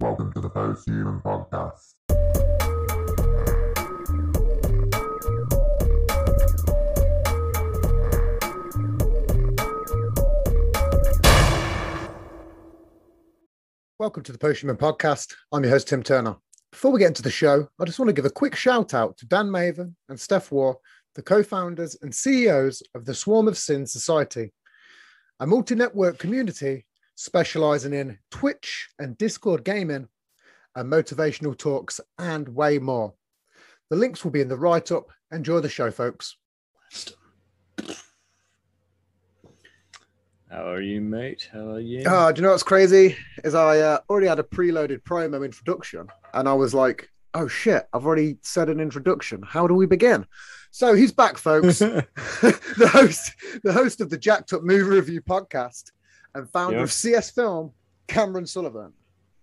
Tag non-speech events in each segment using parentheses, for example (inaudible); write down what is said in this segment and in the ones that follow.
Welcome to the Post-Human Podcast. Welcome to the Posthuman Podcast. I'm your host, Tim Turner. Before we get into the show, I just want to give a quick shout out to Dan Maven and Steph War, the co founders and CEOs of the Swarm of Sin Society, a multi network community specializing in Twitch and Discord gaming and motivational talks and way more. The links will be in the write up. Enjoy the show, folks. How are you, mate? How are you? Uh, do you know what's crazy? Is I uh, already had a preloaded promo introduction, and I was like, "Oh shit! I've already said an introduction. How do we begin?" So he's back, folks. (laughs) (laughs) the host, the host of the Jacked Up Movie Review podcast, and founder Yep. of CS Film, Cameron Sullivan.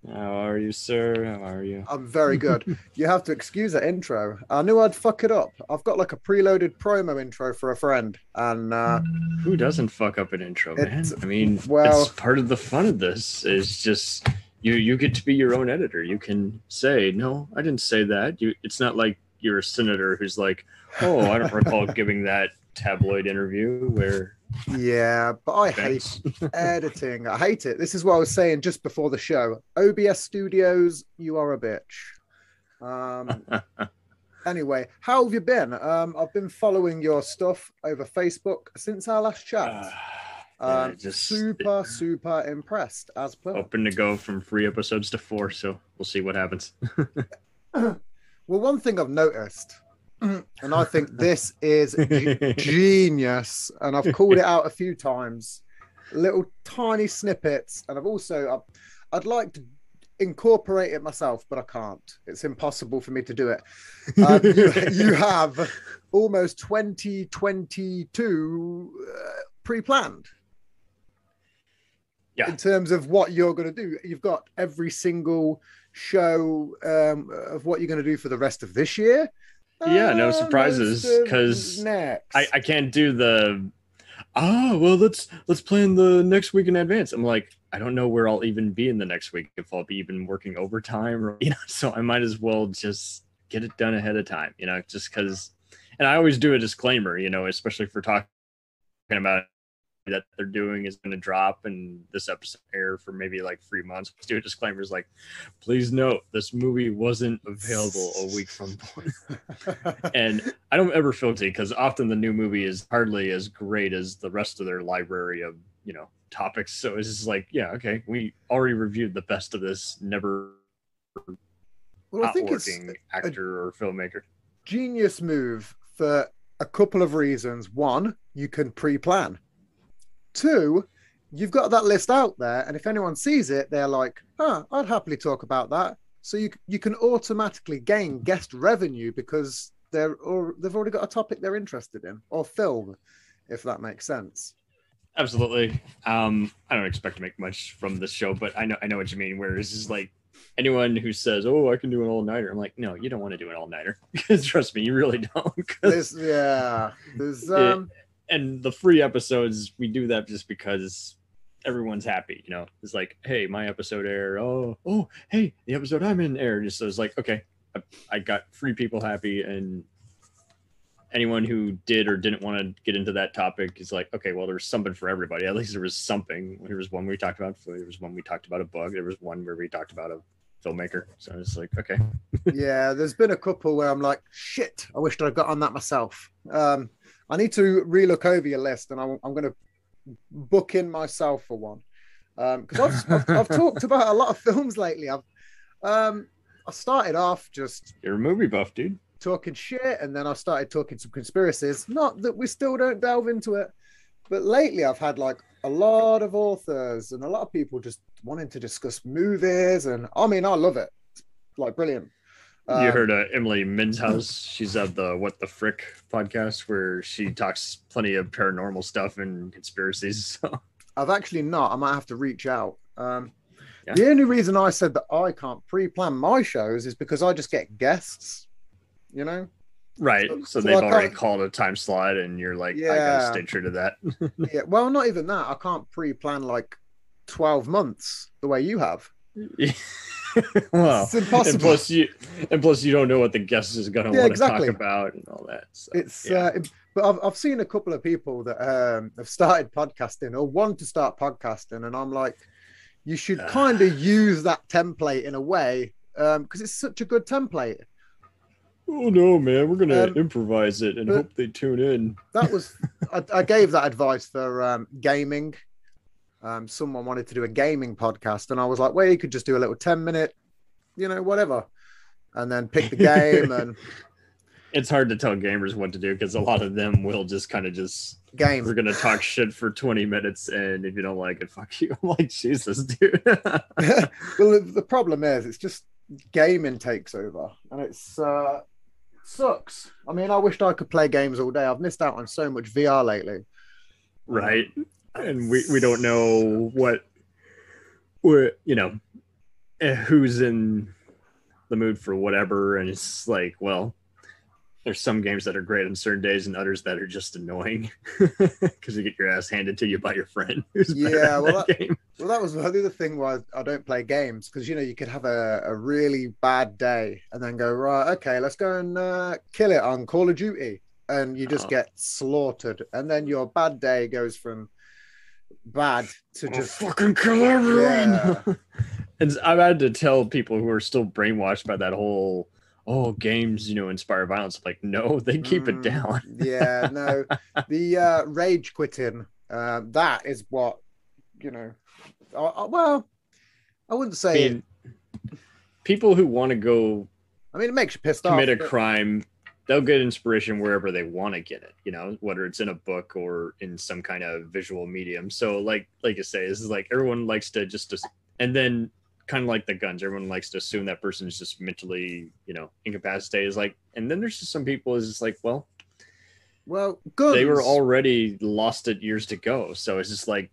How are you, sir? How are you? I'm very good. (laughs) you have to excuse that intro. I knew I'd fuck it up. I've got like a preloaded promo intro for a friend, and uh, Who doesn't fuck up an intro, man? I mean, well- it's part of the fun of this. Is just you. You get to be your own editor. You can say, "No, I didn't say that." You. It's not like you're a senator who's like, "Oh, I don't recall (laughs) giving that tabloid interview where." Yeah, but I hate (laughs) editing. I hate it. This is what I was saying just before the show. OBS Studios, you are a bitch. Um, (laughs) anyway, how have you been? Um, I've been following your stuff over Facebook since our last chat. Uh, yeah, Um, just super, super impressed as per. hoping to go from three episodes to four. So we'll see what happens. (laughs) Well, one thing I've noticed, and I think this is (laughs) genius, and I've called it out a few times. Little tiny snippets, and I've also I'd, I'd like to incorporate it myself, but I can't. It's impossible for me to do it. Um, (laughs) you, you have almost 2022 uh, pre-planned. Yeah. In terms of what you're going to do, you've got every single show um, of what you're going to do for the rest of this year. Yeah, no Uh, surprises, most of 'cause next. I, I can't do the oh well let's let's plan the next week in advance. I'm like, I don't know where I'll even be in the next week if I'll be even working overtime or (laughs) you know, so I might as well just get it done ahead of time, you know, just because and I always do a disclaimer, you know, especially for talking about that they're doing is going to drop and this episode air for maybe like three months. Do a disclaimer is like, please note this movie wasn't available a week from (laughs) (laughs) and I don't ever feel guilty because often the new movie is hardly as great as the rest of their library of you know topics. So it's just like, yeah, okay, we already reviewed the best of this never well, I think it's working actor or filmmaker. genius move for a couple of reasons. One, you can pre-plan. Two, you've got that list out there, and if anyone sees it, they're like, "Huh, I'd happily talk about that." So you you can automatically gain guest revenue because they're or they've already got a topic they're interested in or film, if that makes sense. Absolutely. Um, I don't expect to make much from this show, but I know I know what you mean. Where it's just like anyone who says, "Oh, I can do an all nighter," I'm like, no, you don't want to do an all nighter because (laughs) trust me, you really don't. There's yeah, there's um and the free episodes we do that just because everyone's happy you know? It's like hey my episode aired oh oh hey the episode i'm in aired. Just so it's like okay I, I got free people happy and anyone who did or didn't want to get into that topic is like okay well there's something for everybody. (laughs) At least there was something. There was one we talked about there was one we talked about a bug there was one where we talked about a filmmaker. So it's like okay. (laughs) Yeah, there's been a couple where I'm like, shit, I wished I'd got on that myself. Um, I need to relook over your list, and I'm, I'm going to book in myself for one because I've, I've, I've (laughs) talked about a lot of films lately. I've um, I started off just you're a movie buff dude talking shit, and then I started talking some conspiracies. Not that we still don't delve into it, but lately I've had like a lot of authors and a lot of people just wanting to discuss movies, and I mean, I love it. It's like brilliant. You Um, heard uh, Emily Minshouse. She's at the What the Frick podcast where she talks plenty of paranormal stuff and conspiracies. (laughs) So I've actually not. I might have to reach out. Um, Yeah. The only reason I said that I can't pre-plan my shows is because I just get guests. You know, right, So- so so they've I already called a time slot, and you're like, I Yeah. gotta stay true to that. (laughs) yeah. Well, not even that. I can't pre-plan like twelve months the way you have. (laughs) well, It's impossible. and plus you, and plus you don't know what the guest is going to Yeah, want exactly. to talk about and all that. So, It's yeah. uh, but I've I've seen a couple of people that um, have started podcasting or want to start podcasting, and I'm like, you should Ah. kind of use that template in a way because it's such a good template. oh no, man, we're gonna Um, improvise it and hope they tune in. That was I, I gave that advice for um, gaming. Um, someone wanted to do a gaming podcast, and I was like, well, you could just do a little ten minute, you know, whatever, and then pick the game and (laughs) It's hard to tell gamers what to do because a lot of them will just kind of just game. we're gonna talk shit for 20 minutes and if you don't like it, fuck you. (laughs) I'm like Jesus, dude. (laughs) well, the, the problem is, it's just gaming takes over, and it's uh, sucks. I mean, I wished I could play games all day. I've missed out on so much VR lately. right and we, we don't know what what you know eh, who's in the mood for whatever. And it's like well there's some games that are great on certain days and others that are just annoying. (laughs) Because you get your ass handed to you by your friend Yeah, well, that game. Well, that was the other thing why I don't play games because you know you could have a, a really bad day and then go right, okay, let's go and uh, kill it on Call of Duty, and you just Oh. get slaughtered, and then your bad day goes from bad to I'll just fucking kill everyone Yeah. (laughs) and i've had to tell people who are still brainwashed by that whole oh games you know inspire violence like no (laughs) they keep it Mm, down yeah, no, (laughs) the uh, rage quitting, uh, that is what you know. I, I- well, I wouldn't I say. mean, people who want to go I mean, it makes you pissed off. commit a but- crime, they'll get inspiration wherever they want to get it. You know, whether it's in a book or in some kind of visual medium. So, like, like I say, this is like everyone likes to just, and then kind of like the guns, everyone likes to assume that person is just mentally, you know, incapacitated. Is like, and then there's just some people is just like, well, Well, guns. they were already lost it years to go So it's just like,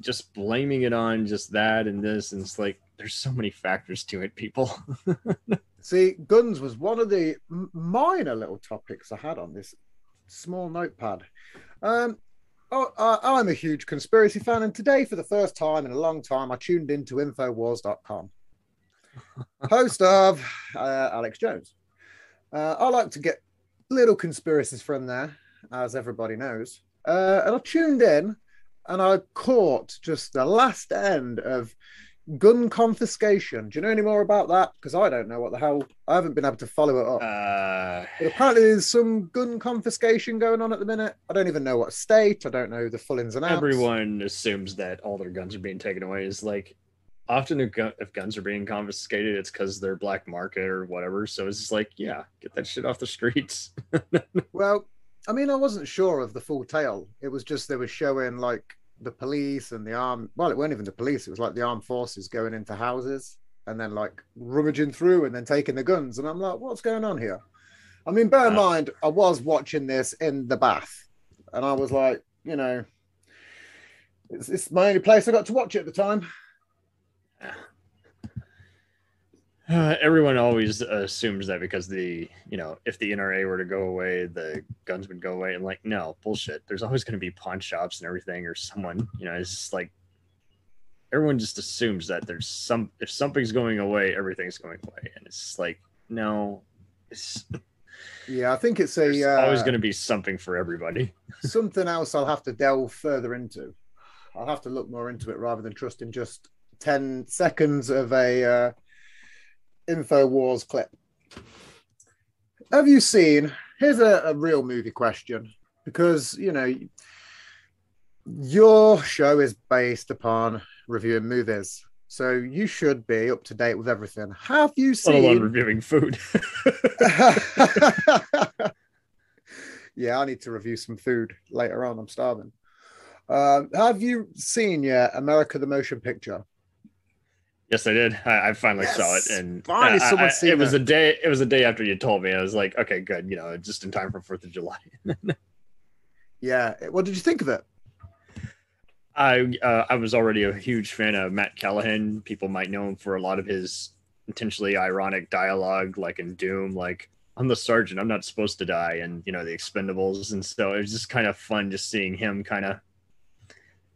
just blaming it on just that and this, and it's like, there's so many factors to it, people. (laughs) See, guns was one of the minor little topics I had on this small notepad. Um, oh, uh, I'm a huge conspiracy fan, and today, for the first time in a long time, I tuned into Infowars.com. (laughs) Host of uh, Alex Jones. Uh, I like to get little conspiracies from there, as everybody knows. Uh, and I tuned in, and I caught just the last end of gun confiscation. Do you know any more about that? Because I don't know what the hell. I haven't been able to follow it up. Uh, but apparently, there's some gun confiscation going on at the minute. I don't even know what state. I don't know the full ins and outs. everyone assumes that all their guns are being taken away is like often if, gun, if guns are being confiscated it's because they're black market or whatever so it's just like yeah get that shit off the streets (laughs) Well, I mean, I wasn't sure of the full tale. It was just they were showing like the police and the arm. Well, it weren't even the police. It was like the armed forces going into houses and then like rummaging through and then taking the guns. And I'm like, what's going on here? I mean, bear in mind, I was watching this in the bath, and I was like, you know, it's, it's my only place I got to watch it at the time. Uh, (sighs) everyone always assumes that because the you know if the nra were to go away the guns would go away and like no bullshit there's always going to be pawn shops and everything or someone you know it's just like everyone just assumes that there's some if something's going away everything's going away and it's like no it's Yeah, I think it's a uh, always going to be something for everybody (laughs) something else I'll have to delve further into. I'll have to look more into it rather than trusting just 10 seconds of a uh, InfoWars clip. Have you seen? Here's a, a real movie question because, you know, your show is based upon reviewing movies. So you should be up to date with everything. Have you seen? reviewing food (laughs) yeah, I need to review some food later on. I'm starving. Um, have you seen yet America the Motion Picture? Yes i did i, I finally saw it and Finally I- I- I- seen it was it. a day it was a day after you told me i was like okay good you know just in time for fourth of july (laughs) Yeah. What did you think of it? I uh, I was already a huge fan of Matt Callahan. People might know him for a lot of his intentionally ironic dialogue, like in Doom, like I'm the sergeant, I'm not supposed to die, and you know the Expendables, and so it was just kind of fun just seeing him kind of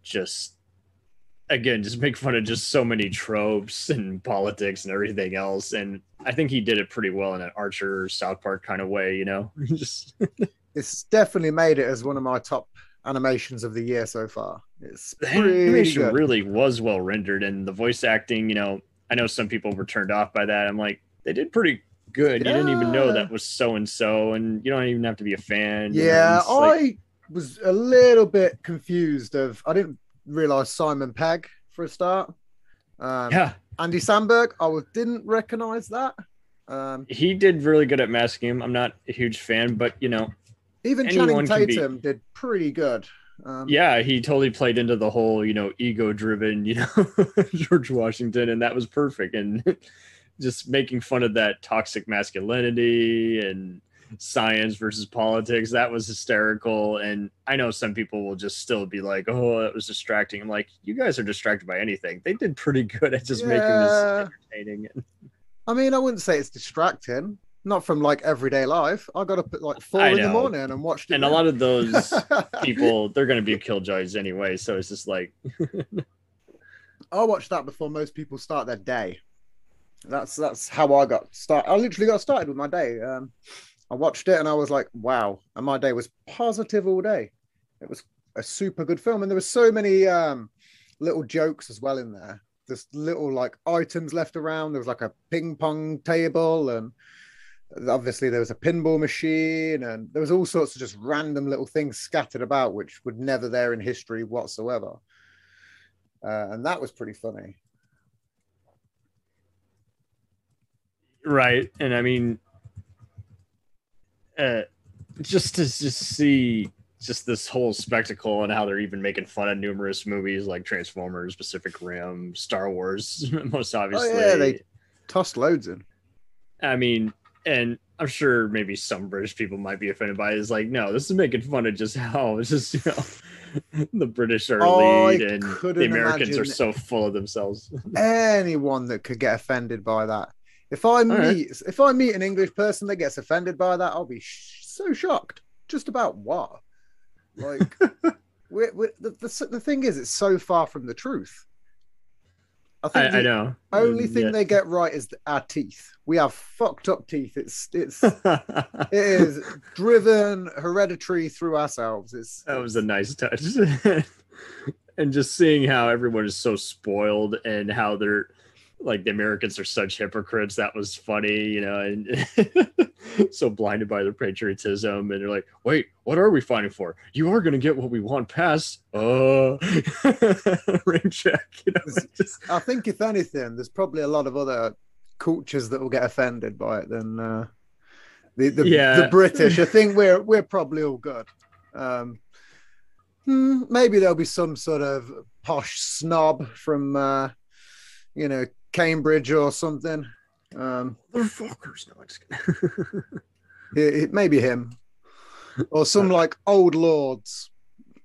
just again just make fun of just so many tropes and politics and everything else. And I think he did it pretty well in an Archer South Park kind of way, you know. (laughs) just It's definitely made it as one of my top animations of the year so far. It's the animation good. really was well rendered, and the voice acting. You know, I know some people were turned off by that. I'm like, they did pretty good. You didn't even know that was so and so, and you don't even have to be a fan. you know, Yeah, like- I was a little bit confused of I didn't realize Simon Pegg for a start. Um, yeah, Andy Samberg, I didn't recognize that. Um, he did really good at masking him. I'm not a huge fan, but you know, even Channing can be- Tatum did pretty good. Um, yeah, he totally played into the whole, you know, ego-driven, you know, (laughs) George Washington, and that was perfect. And (laughs) just making fun of that toxic masculinity and science versus politics, that was hysterical. And I know some people will just still be like, "Oh, that was distracting." I'm like, you guys are distracted by anything. They did pretty good at just making this entertaining. (laughs) I mean, I wouldn't say it's distracting. Not from like everyday life. I got to put like four in the morning and watched it. And a lot of those (laughs) people, they're going to be killjoys anyway. So it's just like, (laughs) I watch that before most people start their day. That's that's how I got started. I literally got started with my day. Um, I watched it and I was like, wow. And my day was positive all day. It was a super good film. And there were so many um, little jokes as well in there. There's little like items left around. There was like a ping pong table and obviously there was a pinball machine and there was all sorts of just random little things scattered about which were never there in history whatsoever. Uh, and that was pretty funny. right and i mean uh just to just see just this whole spectacle and how they're even making fun of numerous movies like transformers pacific rim star wars (laughs) most obviously Oh, yeah, they- Tossed loads in. i mean and i'm sure maybe some british people might be offended by it is like no this is making fun of just how it's (laughs) just you know the british are I lead and the americans are so full of themselves (laughs) Anyone that could get offended by that. If I right. meet if I meet an English person that gets offended by that, I'll be sh- so shocked. Just about what? Like, (laughs) we're, we're, the, the the thing is, it's so far from the truth. I think I, the I know only mm, thing Yeah. they get right is our teeth. We have fucked up teeth. It's it's (laughs) it is driven hereditary through ourselves. It's That was a nice touch. (laughs) and just seeing how everyone is so spoiled and how they're like the Americans are such hypocrites, that was funny, you know, and (laughs) so blinded by their patriotism. And they're like, wait, what are we fighting for? You are going to get what we want past. Uh, (laughs) rain check, you know, just, I think if anything, there's probably a lot of other cultures that will get offended by it than uh, the the, Yeah. the British. I think (laughs) we're we're probably all good. Um, hmm, maybe there'll be some sort of posh snob from uh, you know Cambridge or something. Um, motherfuckers. No, I'm just kidding. (laughs) it, it maybe him or some like old lords.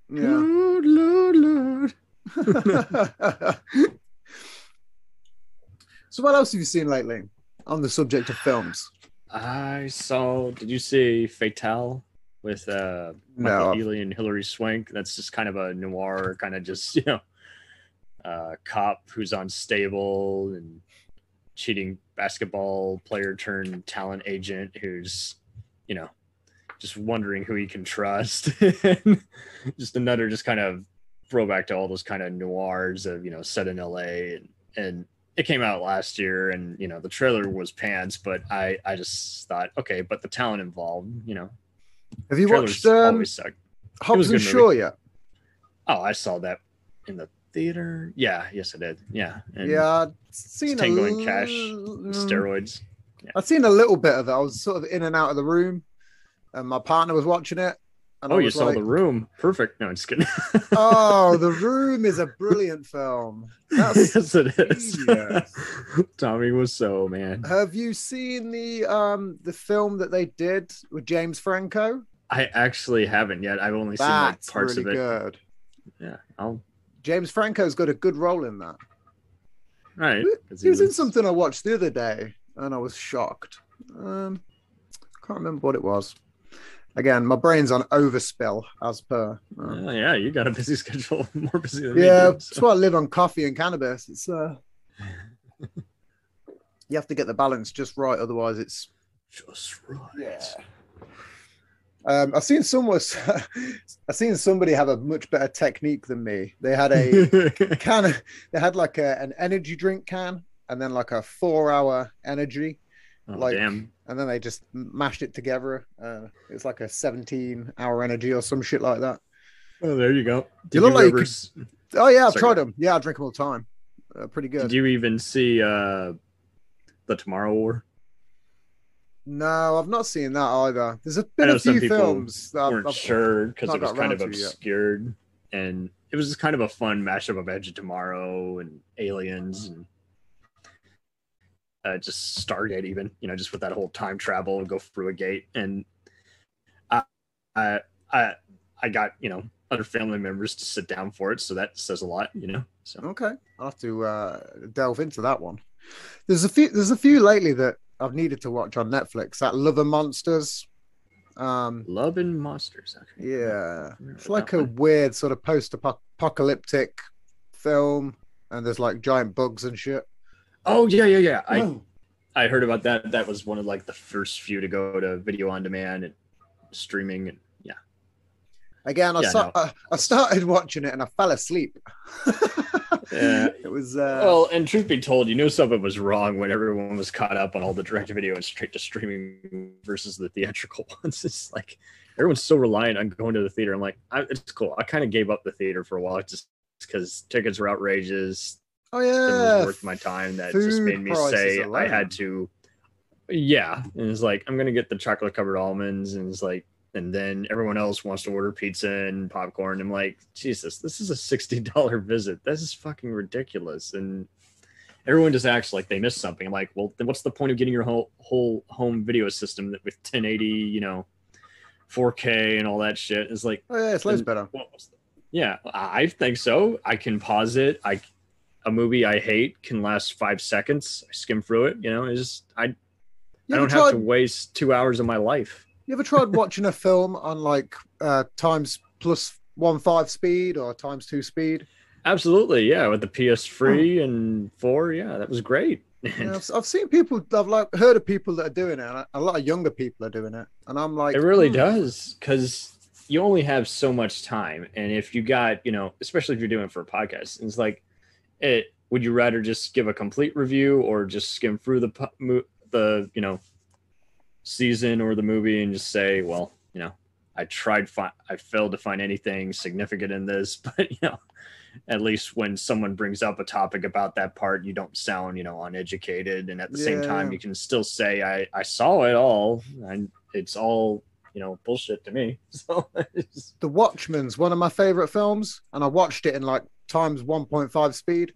Yeah. Lord, Lord, Lord. (laughs) so what else have you seen lately on the subject of films? I saw. Did you see Fatale with uh, Michael No. Ealy and Hilary Swank? That's just kind of a noir, kind of just you know, uh, cop who's unstable and cheating basketball player turned talent agent who's you know just wondering who he can trust. (laughs) just another just kind of throwback to all those kind of noirs of you know set in LA and and it came out last year and you know the trailer was pants but i i just thought okay but the talent involved you know Have you watched um, Hobbs and Shaw yet? oh i saw that in the theater? Yeah yes i did. Yeah and yeah, I'd seen Tango and Cash, l- mm, steroids. I'd seen a little bit of it. I was sort of in and out of the room, and my partner was watching it. And oh you saw like, the room? Perfect. No i'm just kidding. (laughs) Oh, the room is a brilliant film. That's, (laughs) yes it is. (laughs) tommy was so man. Have you seen the um the film that they did with James Franco? i actually haven't yet. I've only seen like parts really of it. good. yeah i'll James Franco's got a good role in that. Right. He was in something I watched the other day, and I was shocked. Um, can't remember what it was. Again, my brain's on overspill as per. uh, Oh, yeah, you got a busy (laughs) schedule, more busy than me. yeah, that's so- why I live on coffee and cannabis. It's uh, (laughs) you have to get the balance just right, otherwise it's Just right. Um, I've seen someone, (laughs) I've seen somebody have a much better technique than me. They had a (laughs) can, they had like a, an energy drink can, and then like a four-hour energy, oh, like, damn. and then they just mashed it together. Uh, it's like a seventeen-hour energy or some shit like that. Oh, there you go. Did look you, like ever could- Oh yeah, I've Sorry, tried them. Yeah, I drink them all the time. Uh, pretty good. Did you even see uh the Tomorrow War? No, I've not seen that either. There's a I been know a some few films that I've- weren't I've- sure because it was kind of to yet. obscured, and it was just kind of a fun mashup of Edge of Tomorrow and Aliens and uh, just Stargate, even you know, just with that whole time travel and go through a gate, and I, I, I, I got you know other family members to sit down for it, so that says a lot, you know. So Okay, I'll have to uh, delve into that one. There's a few. There's a few lately that I've needed to watch on Netflix. That Love and Monsters. Um, Love and Monsters. Okay. yeah, it's like a one. weird sort of post-apocalyptic film, and there's like giant bugs and shit. Oh yeah, yeah, yeah. I I heard about that. That was one of like the first few to go to video on demand and streaming. And yeah, Again, I, Yeah, saw, no. I, I started watching it and I fell asleep. (laughs) Yeah. (laughs) it was. Uh, well, and truth be told, you knew something was wrong when everyone was caught up on all the direct video and straight to streaming versus the theatrical (laughs) ones. It's like everyone's so reliant on going to the theater. I'm like, I, it's cool. I kind of gave up the theater for a while just because tickets were outrageous. oh yeah, it was worth my time. That just made me say I had to. Yeah, and it's like I'm gonna get the chocolate covered almonds, and it's like, and then everyone else wants to order pizza and popcorn. I'm like, Jesus, this is a sixty dollar visit. This is fucking ridiculous, and everyone just acts like they missed something. I'm like, well, then what's the point of getting your whole whole home video system that with 1080, you know, 4K and all that shit? It's like, Oh yeah, it's loads better. well, yeah, I I think so. I can pause it. I a movie I hate can last five seconds. I skim through it. You know, it's just I You I don't have to waste two hours of my life. You ever tried watching a film on like uh, times plus one five speed or times two speed? Absolutely, yeah. With the PS3 and four, yeah, that was great. (laughs) Yeah, I've, I've seen people, I've like heard of people that are doing it, and a lot of younger people are doing it, and I'm like, it really hmm, does because you only have so much time, and if you got, you know, especially if you're doing it for a podcast, it's like, it. Would you rather just give a complete review or just skim through the the you know season or the movie and just say, well, you know, I tried, fi- I failed to find anything significant in this, (laughs) but you know, at least when someone brings up a topic about that part, you don't sound, you know, uneducated, and at the same time, you can still say, I I saw it all, and it's all you know bullshit to me. (laughs) So The Watchmen's one of my favorite films, and I watched it in like times 1.5 speed.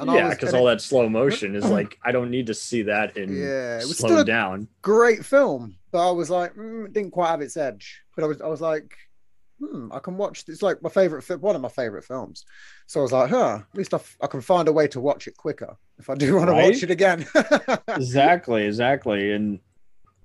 And yeah, because all that slow motion is (clears throat) like I don't need to see that in Yeah, it was slow still a- down. great film, but I was like, mm, it didn't quite have its edge. But I was, I was like, hmm, I can watch. It's like my favorite, one of my favorite films. So I was like, huh, at least I, f- I can find a way to watch it quicker if I do (laughs) want to watch it again. (laughs) exactly, exactly. And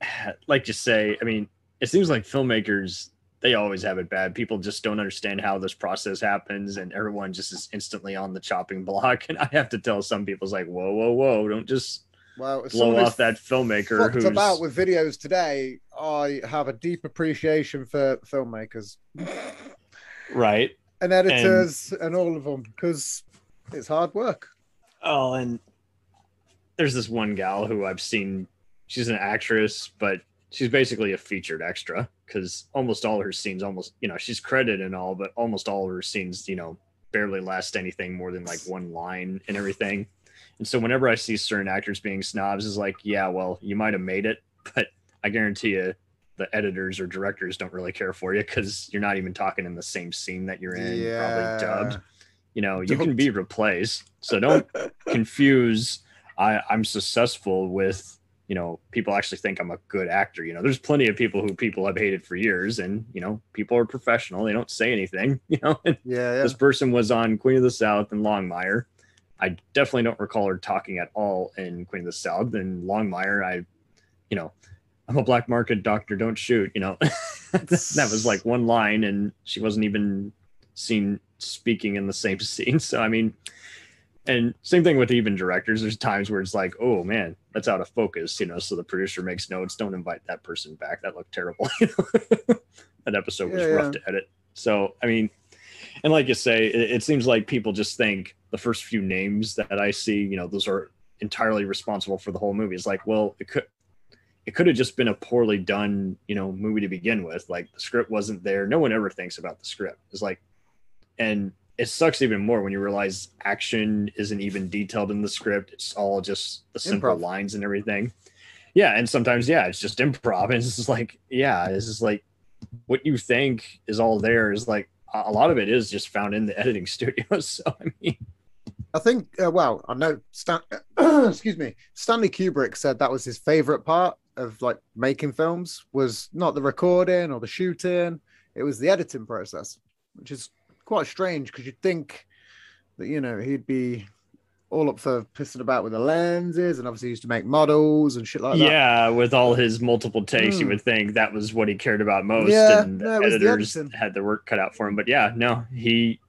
(sighs) like you say, I mean, it seems like filmmakers they always have it bad. People just don't understand how this process happens, and everyone just is instantly on the chopping block. (laughs) And I have to tell some people, it's like, whoa, whoa, whoa, don't just well, blow off that filmmaker who's about with videos today. I have a deep appreciation for filmmakers (laughs) right. and editors and, all of them because it's hard work. Oh, and there's this one gal who I've seen. She's an actress, but she's basically a featured extra because almost all her scenes, almost you know, she's credited and all, but almost all of her scenes, you know, barely last anything more than like one line and everything. And so whenever I see certain actors being snobs, is like, yeah, well, you might have made it, (laughs) but I guarantee you, the editors or directors don't really care for you because you're not even talking in the same scene that you're in, probably dubbed. You know you can be replaced so don't (laughs) confuse i i'm successful with you know people actually think i'm a good actor you know there's plenty of people who people have hated for years and you know people are professional they don't say anything (laughs) you know Yeah, yeah. this person was on queen of the south and longmire i definitely don't recall her talking at all in queen of the south and longmire i you know I'm a black market doctor, don't shoot, you know. (laughs) that was like one line and she wasn't even seen speaking in the same (laughs) scene. So I mean and same thing with even directors. There's times where it's like, oh man, that's out of focus, you know. So the producer makes notes, don't invite that person back. That looked terrible. (laughs) That episode was Yeah, rough yeah. to edit. So I mean, and like you say, it, it seems like people just think the first few names that I see, you know, those are entirely responsible for the whole movie. It's like, well, it could it could have just been a poorly done, you know, movie to begin with. Like the script wasn't there. No one ever thinks about the script. It's like, and it sucks even more when you realize action isn't even detailed in the script. It's all just the simple Improv. lines and everything. Yeah, and sometimes yeah, it's just improv. (laughs) And it's just like yeah, it's just like what you think is all there is like a a lot of it is just found in the (laughs) editing studio. (laughs) So I mean, I think, uh, well, I know, Stan- (clears throat) excuse me, Stanley Kubrick said that was his favorite part of like making films was not the recording or the shooting, it was the editing process, which is quite strange because you'd think that, you know, he'd be all up for pissing about with the lenses and obviously used to make models and shit like that. yeah, with all his multiple takes, you Mm. would think that was what he cared about most, Yeah, and the no, it was the editors had their work cut out for him. But yeah, no, he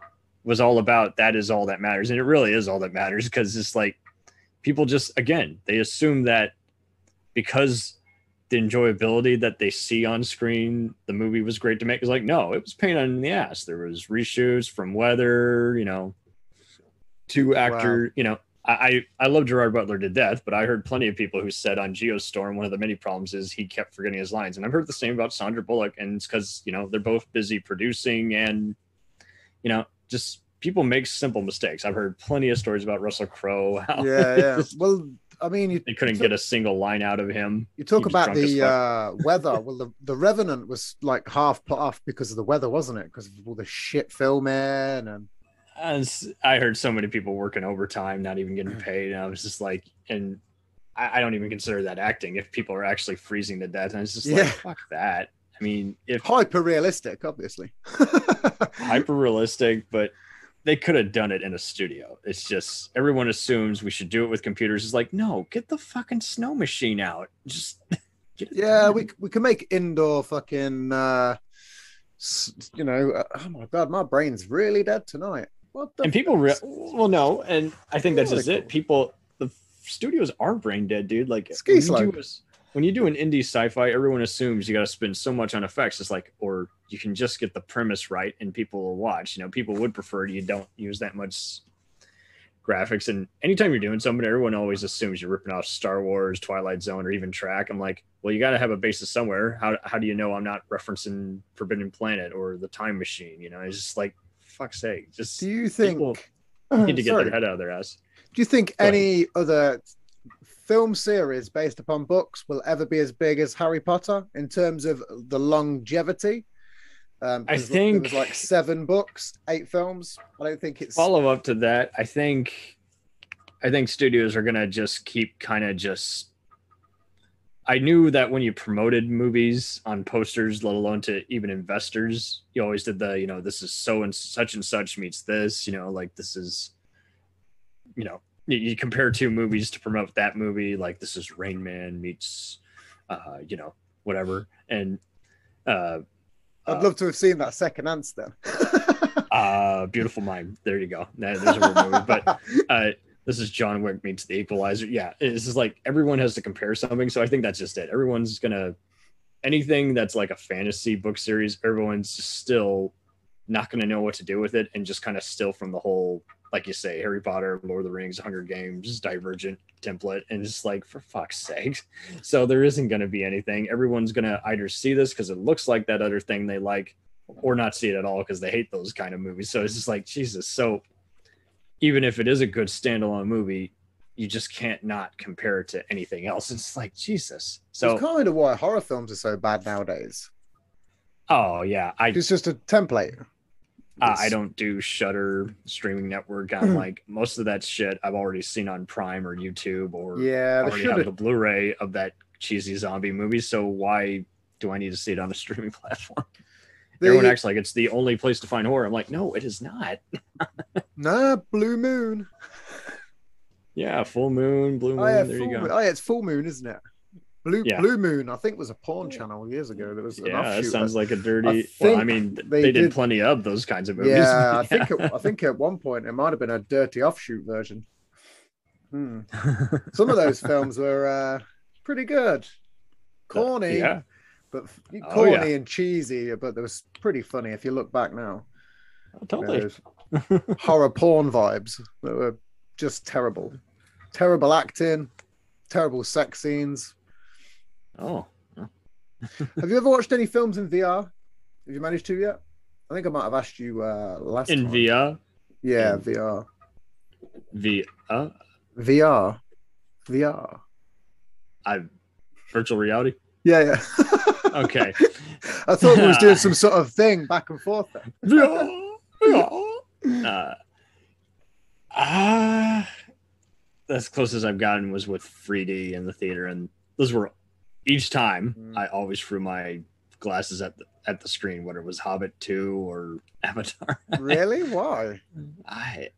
was all about that is all that matters, and it really is all that matters because it's like people just again they assume that because the enjoyability that they see on screen, the movie was great to make. It's like no, it was pain in the ass. There was reshoots from weather, you know, two actor, you know. I, I love Gerard Butler to death, but I heard plenty of people who said on Geostorm one of the many problems is he kept forgetting his lines, and I've heard the same about Sandra Bullock, and it's because you know they're both busy producing, and you know just people make simple mistakes. I've heard plenty of stories about Russell Crowe Yeah, yeah. (laughs) Well, I mean, you, they couldn't get a single line out of him. you talk about the uh, weather. (laughs) Well, the, the Revenant was like half put off because of the weather, wasn't it? Because of all the shit filming and As I heard so many people working overtime, not even Mm. getting paid, and I was just like, and I, I don't even consider that acting. If people are actually freezing to death, and it's just Yeah. like, fuck that. I mean, if hyper realistic, obviously. (laughs) hyper realistic, but they could have done it in a studio. It's just everyone assumes we should do it with computers. It's like, no, get the fucking snow machine out. Just (laughs) yeah, done. we we can make indoor fucking. Uh, you know, uh, oh my god, my brain's really dead tonight. What the? and people re- well no and i think that's just it people the studios are brain dead dude like Ski when slope. do a, when you do an indie sci-fi everyone assumes you got to spend so much on effects it's like or you can just get the premise right and people will watch you know people would prefer you don't use that much graphics and anytime you're doing something everyone always assumes you're ripping off star wars twilight zone or even trek i'm like well you got to have a basis somewhere how, how do you know i'm not referencing forbidden planet or the time machine you know it's just like fuck's sake just do you think? people (clears throat) need to get Sorry. their head out of their ass. Do you think any other film series based upon books will ever be as big as Harry Potter in terms of the longevity? Um, I 'cause there was like seven books, eight films. I don't think it's Follow up to that, I think, I think studios are gonna just keep kind of just. I knew that when you promoted movies on posters, let alone to even investors, you always did the, you know, this is so and such and such meets this, you know, like this is, you know, you, compare two movies to promote that movie, like this is Rain Man meets, uh, you know, whatever, and uh, I'd love to have seen that second answer then. (laughs) uh beautiful mind. There you go. That- there's a weird movie. But (laughs) uh this is john wick meets the equalizer. Yeah it's just like everyone has to compare something. So i think that's just it. Everyone's gonna anything that's like a fantasy book series everyone's still not gonna know what to do with it and just kind of still from the whole like you say harry potter lord of the rings hunger games divergent template and it's like for fuck's sake (laughs) so there isn't gonna be anything everyone's gonna either see this because it looks like that other thing they like or not see it at all because they hate those kind of movies. So it's just like Jesus. So even if it is a good standalone movie, you just can't not compare it to anything else. It's like Jesus. So So it's kind of why horror films are so bad nowadays. oh yeah, I It's just a template. Uh, I don't do Shudder streaming network. I'm like most of that shit I've already seen on Prime or YouTube or Yeah, already should have the. Blu-ray of that cheesy zombie movie. So why do I need to see it on a (laughs) streaming platform? Everyone acts like it's the only place to find horror. I'm like, no, it is not. (laughs) Nah, Blue Moon. Yeah, full moon, blue moon. Oh yeah, there you go. moon. Oh yeah, it's full moon, isn't it? Blue Yeah. Blue Moon, I think, was a porn channel years ago. There was Yeah, that sounds like a dirty. well, I mean, they they, did, did- plenty of those kinds of movies. yeah, I (laughs) think it, I think at one point it might have been a dirty offshoot version. Hmm. (laughs) Some of those films were uh, pretty good, corny, yeah, but f- Oh, corny yeah. and cheesy. But it was pretty funny if you look back now. totally. Those horror porn vibes that were just terrible, terrible acting, terrible sex scenes. Oh, Have you ever watched any films in VR? Have you managed to yet? I think I might have asked you uh, last in time. VR, Yeah, in- VR. V, uh, VR. VR. I, virtual reality. Yeah, yeah. (laughs) Okay. I thought we was doing some (laughs) sort of thing back and forth. Then. VR, VR. Uh, ah, as close as I've gotten was with 3D in the theater, and those were each time Mm. I always threw my glasses at the at the screen, whether it was Hobbit 2 or (laughs) Avatar. Really? Why? I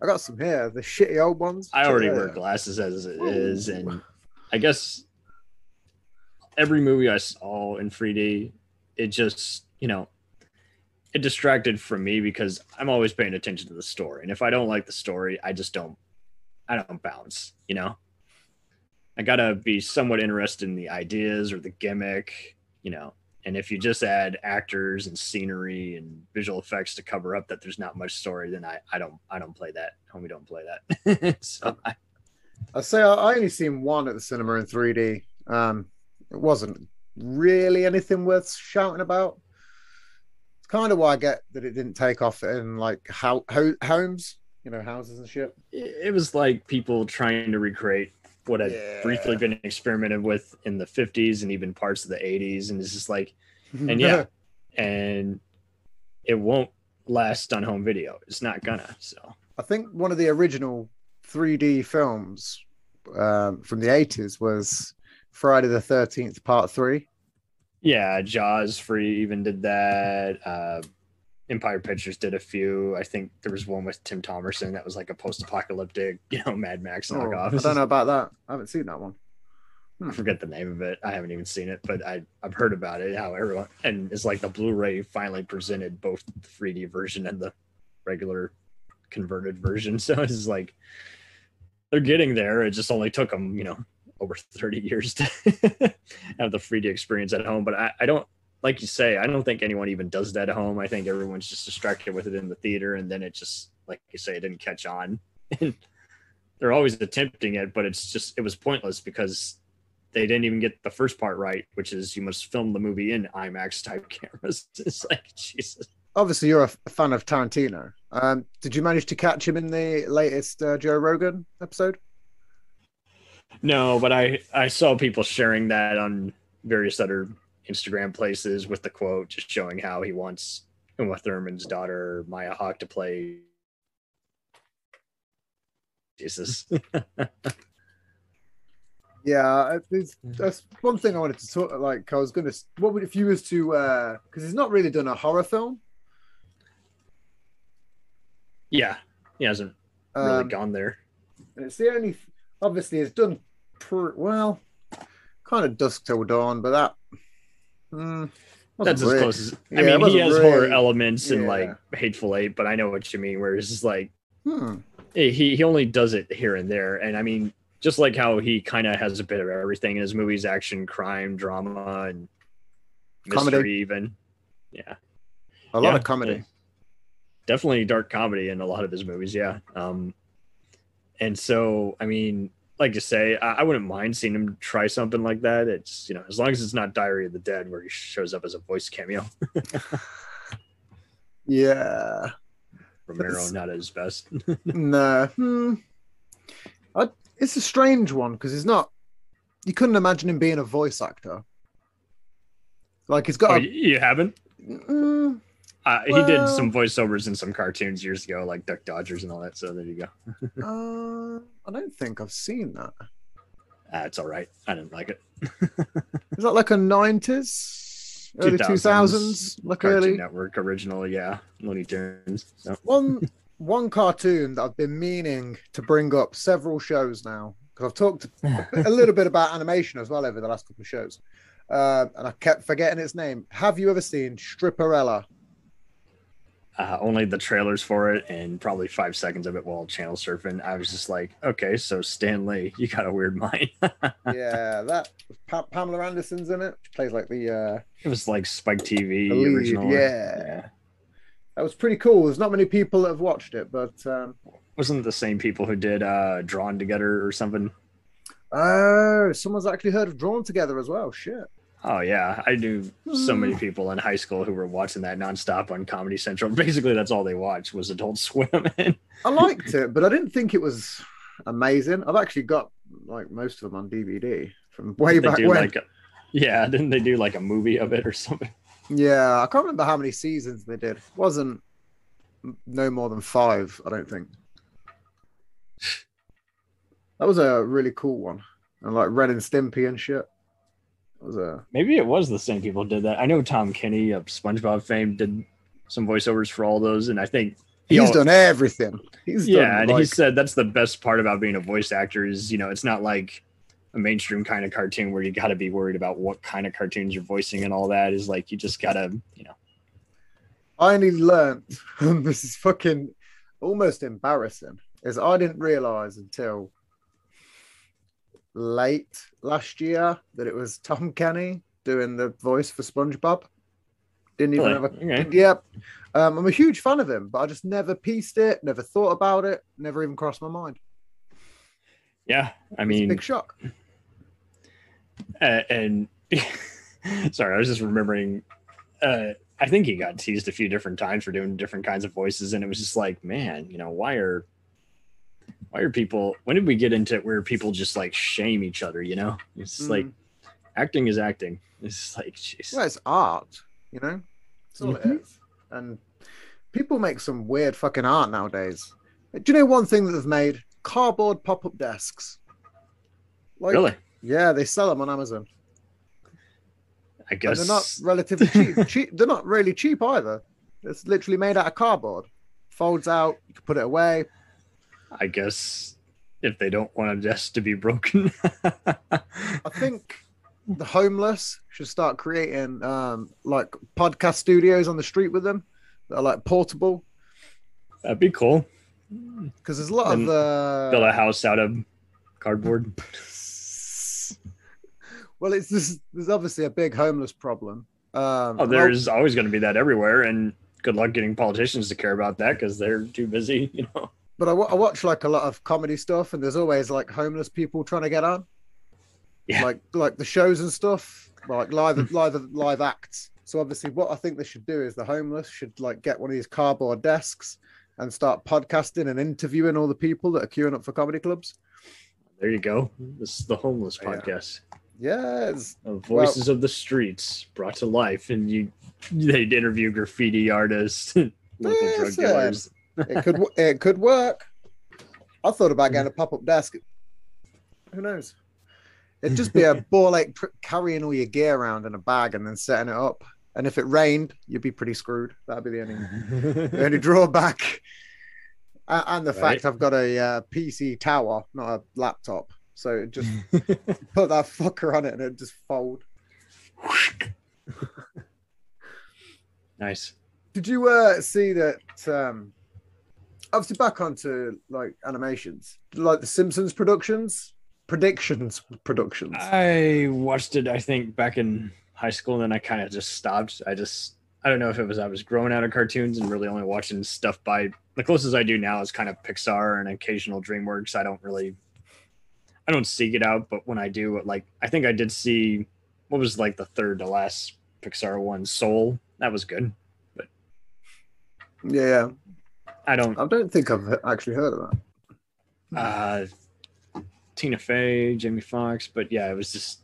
I got some here, the shitty old ones. I already wear glasses as it is, Ooh. and I guess every movie I saw in 3D, it just you know, it distracted from me because I'm always paying attention to the story, and if I don't like the story, I just don't, I don't bounce. You know, I gotta be somewhat interested in the ideas or the gimmick, you know. And if you just add actors and scenery and visual effects to cover up that there's not much story, then I, I don't I don't play that. Homie don't play that. (laughs) so I, I say I I only seen one at the cinema in 3D. Um, it wasn't really anything worth shouting about. It's kind of why I get that it didn't take off in like how, ho- homes, you know, houses and shit. it was like people trying to recreate what had Yeah. briefly been experimented with in the 50s and even parts of the 80s and it's just like and yeah (laughs) and it won't last on home video. It's not gonna so. I think one of the original 3D films um, from the 80s was Friday the 13th, Part Three. yeah jaws free even did that. Uh empire pictures did a few i think there was one with tim thomerson that was like a post-apocalyptic (laughs) you know mad max Oh, knockoff I don't know about that. I haven't seen that one. I hmm. forget the name of it. I haven't even seen it, but I I've heard about it. How everyone and it's like the Blu-ray finally presented both the 3D version and the regular converted version. (laughs) So it's like they're getting there. It just only took them, you know, over 30 years to (laughs) have the 3D experience at home. But I, I don't like you say. I don't think anyone even does that at home. I think everyone's just distracted with it in the theater, and then it just like you say, it didn't catch on. (laughs) They're always attempting it, but it's just it was pointless because they didn't even get the first part right, which is you must film the movie in IMAX type (laughs) cameras. It's like Jesus. Obviously, you're a fan of Tarantino. Um, did you manage to catch him in the latest uh, Joe Rogan episode? No, but I I saw people sharing that on various other Instagram places with the quote, just showing how he wants Uma Thurman's daughter Maya Hawke to play. Jesus. (laughs) Yeah, it's, that's one thing I wanted to talk. Like, I was gonna. What would if you was to? Because he's not really done a horror film. yeah, he hasn't really Um, gone there. and it's the only. Obviously, it's done. Pr- well, kind of dusk till dawn, but that. Mm, That's as close as I it mean. He has horror really- elements and yeah. like Hateful Eight, but I know what you mean. Where it's just like Hmm. he he only does it here and there and i mean just like how he kind of has a bit of everything in his movies action crime drama and mystery Comedy. even yeah A lot Yeah, of comedy. yeah. definitely dark comedy in a lot of his movies yeah um and so i mean like you say I, I wouldn't mind seeing him try something like that it's you know as long as it's not diary of the dead where he shows up as a voice cameo (laughs) Yeah. romero That's- not at his best (laughs) no. Hmm. I, it's a strange one because he's not. You couldn't imagine him being a voice actor. Like he's got. oh, a, you haven't Mm, Uh, he did some voiceovers in some cartoons years ago, like Duck Dodgers and all that. So there you go. (laughs) uh, I don't think I've seen that. Ah, it's all right. I didn't like it. Is that like a nineties, early two 2000s like Cartoon early? Network original, yeah, Looney Tunes. So One (laughs) one cartoon that I've been meaning to bring up several shows now because I've talked (laughs) a little bit about animation as well over the last couple of shows, uh, and I kept forgetting its name. Have you ever seen Stripperella? Uh, only the trailers for it and probably five seconds of it while channel surfing. I was just like, okay, so Stan Lee, (laughs) you got a weird mind. (laughs) yeah, that pa- Pamela Anderson's in it. She plays like the uh, it was like Spike TV original. yeah. that was pretty cool. There's not many people that have watched it, but um, Wasn't it the same people who did uh Drawn Together or something? oh, someone's actually heard of Drawn Together as well. Shit. Oh yeah, I knew so many Hmm. people in high school who were watching that nonstop on Comedy Central. (laughs) Basically, that's all they watched was Adult Swim. (laughs) I liked it, but I didn't think it was amazing. I've actually got like most of them on DVD from way back when. like, a, yeah, didn't they do like a movie of it or something? Yeah, I can't remember how many seasons they did. It wasn't no more than five, I don't think. That was a really cool one. And like Ren and Stimpy and shit. That was a Maybe it was the same people did that. I know Tom Kenny of SpongeBob fame did some voiceovers for all those, and I think he he's al- done everything. He's yeah, done and like, he said that's the best part about being a voice actor is you know it's not like a mainstream kind of cartoon where you got to be worried about what kind of cartoons you're voicing and all that is like you just gotta you know I only learned (laughs) this is fucking almost embarrassing. Is I didn't realize until late last year that it was Tom Kenny doing the voice for SpongeBob. Didn't even have a Okay. Yep. Um, I'm a huge fan of him, but I just never pieced it, never thought about it, never even crossed my mind. yeah i mean big shock. uh, and (laughs) sorry i was just remembering uh i think he got teased a few different times for doing different kinds of voices and it was just like man you know why are why are people when did we get into it where people just like shame each other you know it's just like Mm. acting is acting it's like jeez. Well, it's art, you know. That's all Mhm. it is. And people make some weird fucking art nowadays. Do you know one thing that they've made? Cardboard pop-up desks. Like, really Yeah, they sell them on Amazon. i And guess they're not relatively cheap. (laughs) cheap. They're not really cheap either. It's literally made out of cardboard. Folds out. You can put it away. I guess if they don't want a desk to be broken. I think the homeless should start creating um, like podcast studios on the street with them that are like portable. That'd be cool. Because there's a lot And of uh, Build a house out of cardboard. (laughs) well, it's this, there's obviously a big homeless problem. Um, Oh, there's always going to be that everywhere, and good luck getting politicians to care about that because they're too busy. (laughs) You know. But I, watch like a lot of comedy stuff, and there's always like homeless people trying to get on, Yeah. like like the shows and stuff, like live hmm. live live acts. So obviously, what I think they should do is the homeless should like get one of these cardboard desks and start podcasting and interviewing all the people that are queuing up for comedy clubs. There you go. This is the homeless podcast. Yeah, of Voices of the streets brought to life, and you they'd interview graffiti artists, (laughs) local drug dealers. It could it could work. I thought about getting a pop up desk. Who knows? It'd just be a (laughs) ball like carrying all your gear around in a bag and then setting it up. And if it rained, you'd be pretty screwed. That'd be the only the only drawback. And the Right. fact I've got a uh, PC tower, not a laptop, so it just (laughs) put that fucker on it and it just fold. (laughs) nice. Did you uh, see that? Um, obviously, back onto like animations, like the Simpsons productions, predictions productions. I watched it, I think, back in high school, and then I kind of just stopped. I just, I don't know if it was I was growing out of cartoons and really only watching stuff by the closest I do now is kind of Pixar and occasional DreamWorks. I don't really, I don't seek it out, but when I do, like, I think I did see what was like the third to last Pixar one, Soul. That was good. But yeah, I don't, I don't think I've actually heard of that. uh, Tina Fey, Jamie Foxx, but yeah, it was just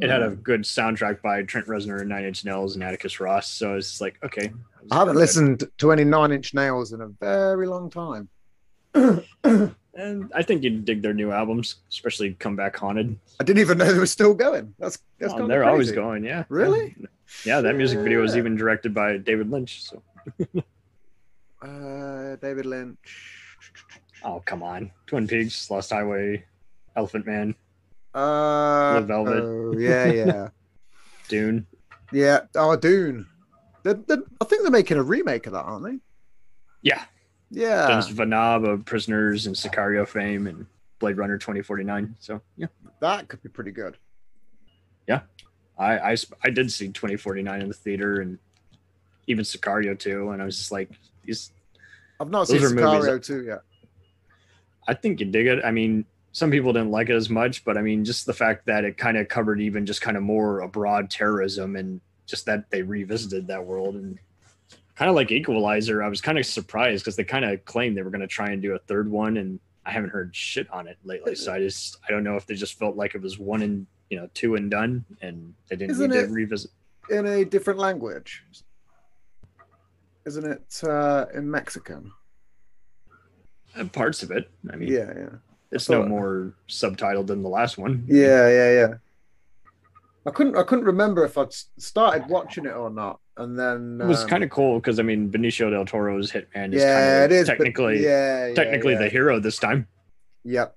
it had a good soundtrack by Trent Reznor and Nine Inch Nails and Atticus Ross. So it's like, okay. I haven't Good. listened to any Nine Inch Nails in a very long time. (coughs) And I think you'd dig their new albums, especially Come Back Haunted. I didn't even know they were still going. That's that's Oh, they're always going, yeah. Really? Yeah, that music video was even directed by David Lynch. So, (laughs) Uh, David Lynch. oh come on, Twin Peaks, Lost Highway. Elephant Man, Uh, The Velvet. Oh, yeah, yeah, (laughs) Dune. yeah. Oh, Dune. They're, they're, I think they're making a remake of that, aren't they? Yeah, Yeah. Denis Villeneuve of Prisoners and Sicario fame and Blade Runner 2049. So yeah, That could be pretty good. Yeah. I, I I did see 2049 in the theater and even Sicario too, and I was just like, these. I've not seen Sicario 2 yet. I think you dig it. I mean, some people didn't like it as much, but I mean, just the fact that it kind of covered even just kind of more abroad terrorism and just that they revisited that world and kind of like Equalizer. I was kind of surprised because they kind of claimed they were going to try and do a third one, and I haven't heard shit on it lately. So I just I don't know if they just felt like it was one and you know two and done, and they didn't Isn't need to revisit. In a different language. Isn't it uh, in Mexican? Uh, Parts of it. I mean, Yeah, yeah. it's no more subtitled than the last one. Yeah, yeah, yeah. I couldn't I couldn't remember if I'd started watching it or not. And then It was um, kind of cool because I mean Benicio del Toro's Hitman is yeah, kind it of is but- technically yeah, yeah, technically yeah. the hero this time. Yep.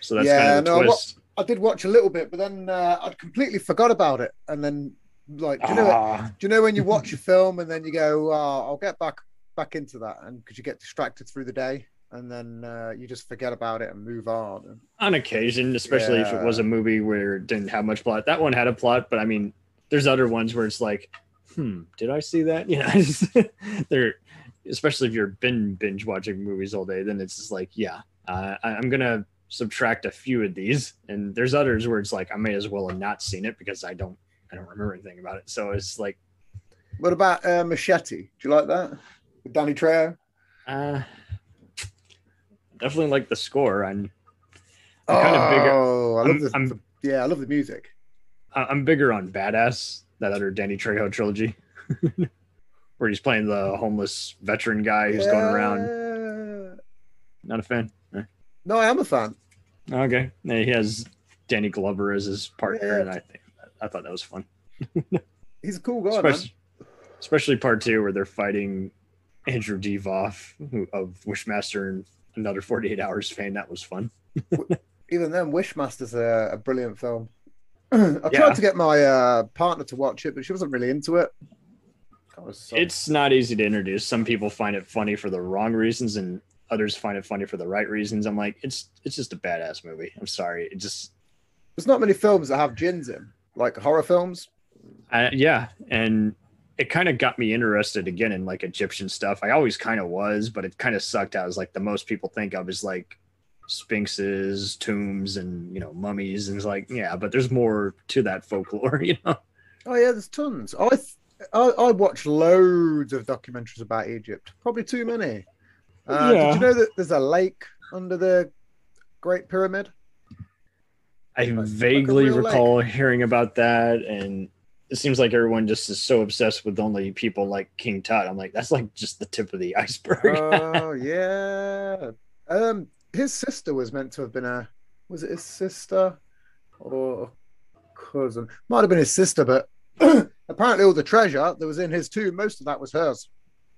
So that's Yeah, kind of the no, twist. I did watch a little bit, but then uh, I'd completely forgot about it. And then, like, do you know, Ah, do you know when you watch a film and then you go, oh, "I'll get back back into that," and because you get distracted through the day, and then uh, you just forget about it and move on. On occasion, especially if it was a movie where it didn't have much plot. That one had a plot, but I mean, there's other ones where it's like, hmm, did I see that? (laughs) You know, (laughs) they're especially if you're been binge watching movies all day, then it's just like, yeah, uh, I- I'm gonna subtract a few of these, and there's others where it's like I may as well have not seen it because I don't I don't remember anything about it. So it's like, what about uh, Machete? Do you like that? With Danny Trejo. uh, definitely like the score. I'm I'm kind of bigger. Oh, I love the, I'm- yeah, I love the music. I'm bigger on Badass, that other Danny Trejo trilogy, (laughs) where he's playing the homeless veteran guy who's going around. Not a fan. No, I am a fan. Okay, he has Danny Glover as his partner, Yeah. and I think I thought that was fun, He's a cool guy, especially, especially part two where they're fighting Andrew Divoff of Wishmaster and another 48 Hours fan. That was fun. (laughs) Even then, Wishmaster's a, a brilliant film. (clears throat) I tried Yeah. to get my uh, partner to watch it, but she wasn't really into it. So- It's not easy to introduce. Some people find it funny for the wrong reasons, and others find it funny for the right reasons. I'm like, it's it's just a badass movie. I'm sorry, it just There's not many films that have djinns in, like horror films. Uh, yeah, and it kind of got me interested again in like Egyptian stuff. I always kind of was, but it kind of sucked. I was like, the most people think of is like sphinxes, tombs, and you know mummies, and it's like, yeah, but there's more to that folklore, (laughs) you know. Oh yeah, there's tons. I th- I, I watch loads of documentaries about Egypt. Probably too many. Uh, Yeah. Did you know that there's a lake under the Great Pyramid? I vaguely recall hearing about that, and it seems like everyone just is so obsessed with only people like King Tut. I'm like, that's like just the tip of the (laughs) iceberg. oh yeah. Um, his sister was meant to have been a. Was it his sister or cousin? Might have been his sister, but (clears throat) apparently all the treasure that was in his tomb, most of that was hers.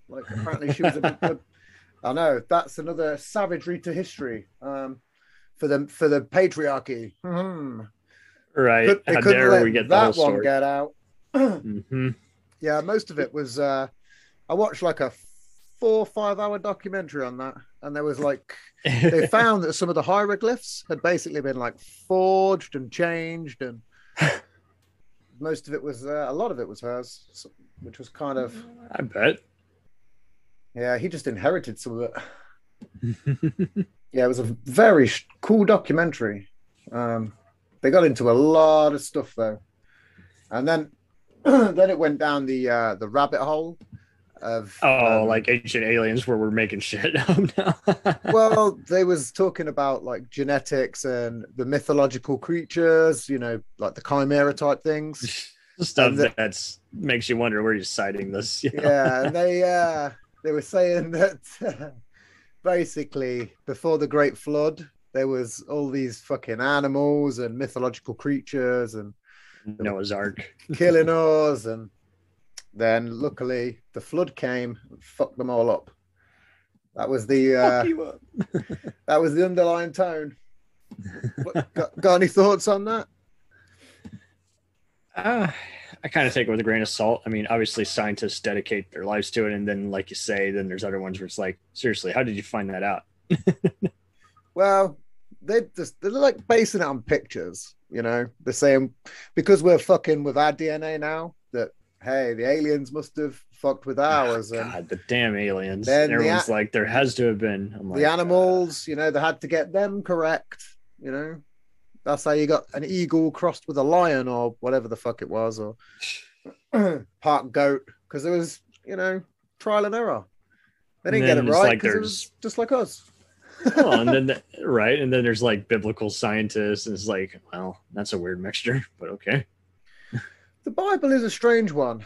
Like apparently she was a. a (laughs) I know that's another savagery to history. Um, for the for the patriarchy. Hmm. right? Could- How couldn't dare let we get that one get out. (clears throat) hmm Yeah, most of it was. Uh, I watched like a four five hour documentary on that, and there was like they (laughs) found that some of the hieroglyphs had basically been like forged and changed, and (laughs) most of it was uh, a lot of it was hers, which was kind of I bet. yeah. He just inherited some of it. (laughs) Yeah, it was a very sh- cool documentary. Um, they got into a lot of stuff though, and then (clears throat) then it went down the uh, the rabbit hole of Oh, um, like ancient aliens where we're making shit (laughs) (laughs) well they was talking about like genetics and the mythological creatures you know like the chimera type things (laughs) stuff the- that's makes you wonder where you're citing this. you know? yeah and they uh they were saying that basically before the great flood there was all these fucking animals and mythological creatures and Noah's Ark. (laughs) killing us and then luckily the flood came and fucked them all up that was the uh Fuck you up. (laughs) that was the underlying tone What, got, got any thoughts on that? Uh, (laughs) I kind of take it with a grain of salt. I mean, obviously, scientists dedicate their lives to it, and then, like you say, then there's other ones where it's like, seriously, how did you find that out? (laughs) Well, they just they're like basing it on pictures, you know. They're saying because we're fucking with our DNA now that hey, the aliens must have fucked with ah, ours, Oh, and God, the damn aliens! Then And the everyone's a- like, there has to have been. I'm like, the animals, ah. you know, they had to get them correct, you know. That's how you got an eagle crossed with a lion or whatever the fuck it was, or (clears throat) part goat, because it was, you know, trial and error. They didn't get it right like because it was just like us. well, (laughs) and then the- right, and then there's like biblical scientists, and it's like, well, that's a weird mixture, (laughs) but okay. the Bible is a strange one.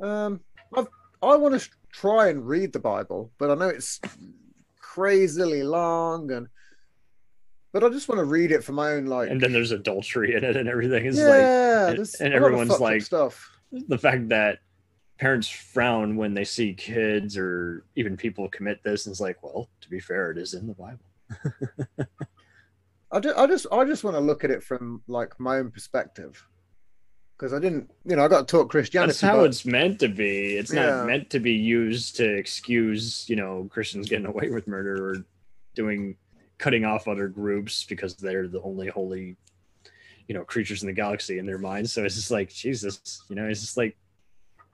Um, I've, I want to try and read the Bible, but I know it's crazily long, and but I just want to read it for my own like. And then there's adultery in it and everything. It's yeah, and- and a lot of everyone's like- stuff. the fact that parents frown when they see kids or even people commit this, and it's like, well, to be fair, it is in the Bible. (laughs) I just, I just, I just want to look at it from like my own perspective, because I didn't, you know, I got taught Christianity. That's how but- it's meant to be. It's Yeah. not meant to be used to excuse, you know, Christians getting away with murder or doing cutting off other groups because they're the only holy, you know, creatures in the galaxy in their minds. So it's just like Jesus, you know, it's just like